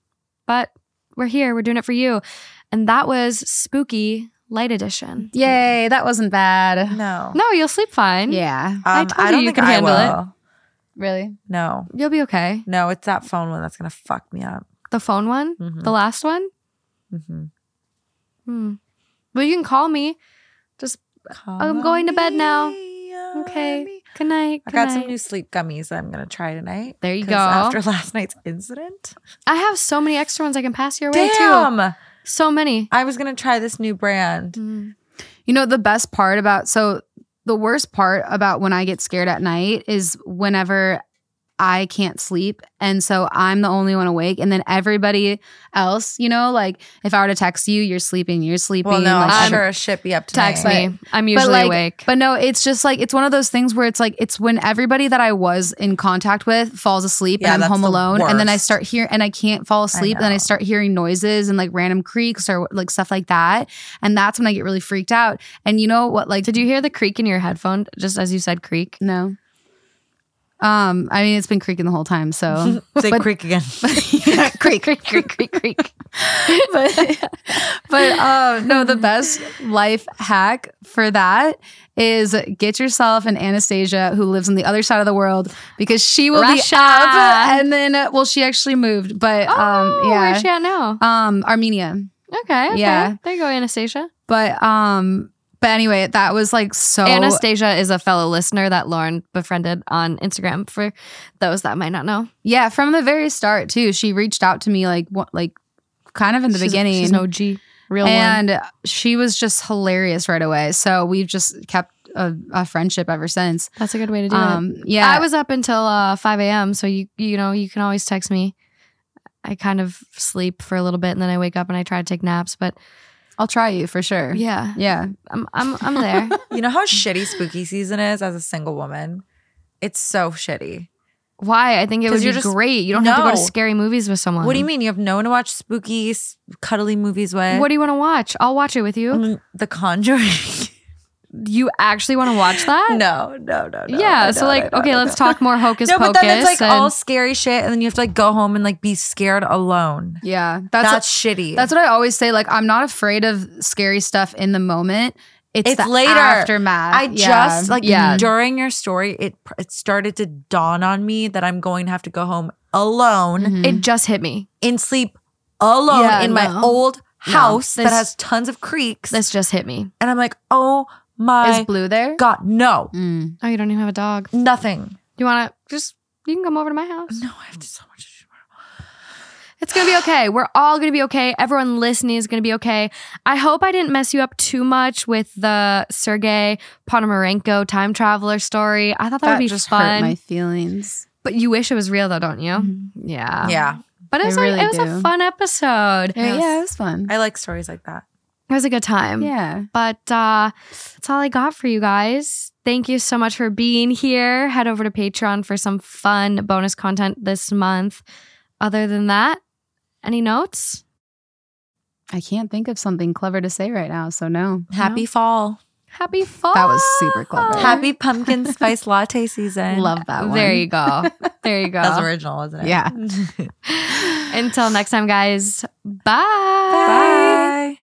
But we're here. We're doing it for you. And that was Spooky Lite Edition. Yay, that wasn't bad. No. No, you'll sleep fine. Yeah. Um, I told you don't you think could I handle it. will. Really? No. You'll be okay. No, it's that phone one that's gonna fuck me up. The phone one, Mhm. the last one. Mhm. Hmm. Well, you can call me. Just I'm going to bed now. okay. Good night. I got night. some new sleep gummies that I'm gonna try tonight. There you go. After *laughs* last night's incident. I have so many extra ones I can pass your way too. So many. I was gonna try this new brand. Mm. You know, the best part about so the worst part about when I get scared at night is whenever I can't sleep. And so I'm the only one awake. And then everybody else, you know, like if I were to text you, you're sleeping, you're sleeping. Well, no, like, I'm sure a shit be up to Text me. I'm usually but like, awake. But no, it's just like it's one of those things where it's like it's when everybody that I was in contact with falls asleep Yeah, and I'm home alone, and then I start hearing and I can't fall asleep, and then I start hearing noises and like random creaks or like stuff like that, and that's when I get really freaked out. And you know what? Like, Did you hear the creak in your headphone just as you said creak? No. Um, I mean, it's been creaking the whole time, so *laughs* Say But- creak again. *laughs* creak, creak, creak, creak, creak. *laughs* but but uh, no, the best life hack for that is get yourself an Anastasia who lives on the other side of the world because she will Russia. be up. And then, uh, well, she actually moved, but um, Oh, yeah, Where's she at now? um, Armenia. Okay. okay. Yeah. There you go, Anastasia. But um, but anyway, that was like so. Anastasia is a fellow listener that Lauren befriended on Instagram for those that might not know. yeah, from the very start too. She reached out to me like what, like kind of in the She's- beginning. She's no G. Real one. and she was just hilarious right away. So we've just kept a, a friendship ever since. That's a good way to do it. Um, yeah, I was up until uh, 5 a.m. So you you know you can always text me. I kind of sleep for a little bit and then I wake up and I try to take naps. But I'll try you for sure. yeah, Yeah. I'm I'm I'm there. *laughs* you know how shitty spooky season is as a single woman? It's so shitty. Why? I think it would be just- great. You don't have to go to scary movies with someone. What do you mean? You have no one to watch spooky, cuddly movies with? What do you want to watch? I'll watch it with you. Mm, The Conjuring. *laughs* You actually want to watch that? no, no, no, no. yeah. I So like, okay, let's talk more *laughs* hocus No, pocus. but then it's like and- all scary shit, and then you have to like go home and like be scared alone. Yeah. That's That's, shitty. that's what I always say. Like, I'm not afraid of scary stuff in the moment. It's, It's the later. aftermath. I Yeah. just like Yeah. during your story, it it started to dawn on me that I'm going to have to go home alone Mhm. it just hit me. and sleep alone Yeah, in my no. old No. house that This- has tons of creaks. This just hit me. and I'm like, oh my is blue there? god, no, Mm. Oh, you don't even have a dog. nothing. You want to just? You can come over to my house. No, I have to so much to do tomorrow. It's gonna be okay. We're all gonna be okay. Everyone listening is gonna be okay. I hope I didn't mess you up too much with the Sergei Ponomarenko time traveler story. I thought that, That would be just hurt fun. my feelings. but you wish it was real, though, don't you? Mhm. Yeah. Yeah, But it I was like, really it was a do. fun episode. Yeah, Yes. yeah, it was fun. I like stories like that. It was a good time. yeah. But uh, that's all I got for you guys. Thank you so much for being here. Head over to Patreon for some fun bonus content this month. Other than that, any notes? I can't think of something clever to say right now. So, no. Happy fall. Happy fall. That was super clever. Happy *laughs* pumpkin spice latte season. Love that one. There you go. There you *laughs* go. That's original, wasn't it? Yeah. *laughs* Until next time, guys. Bye. Bye.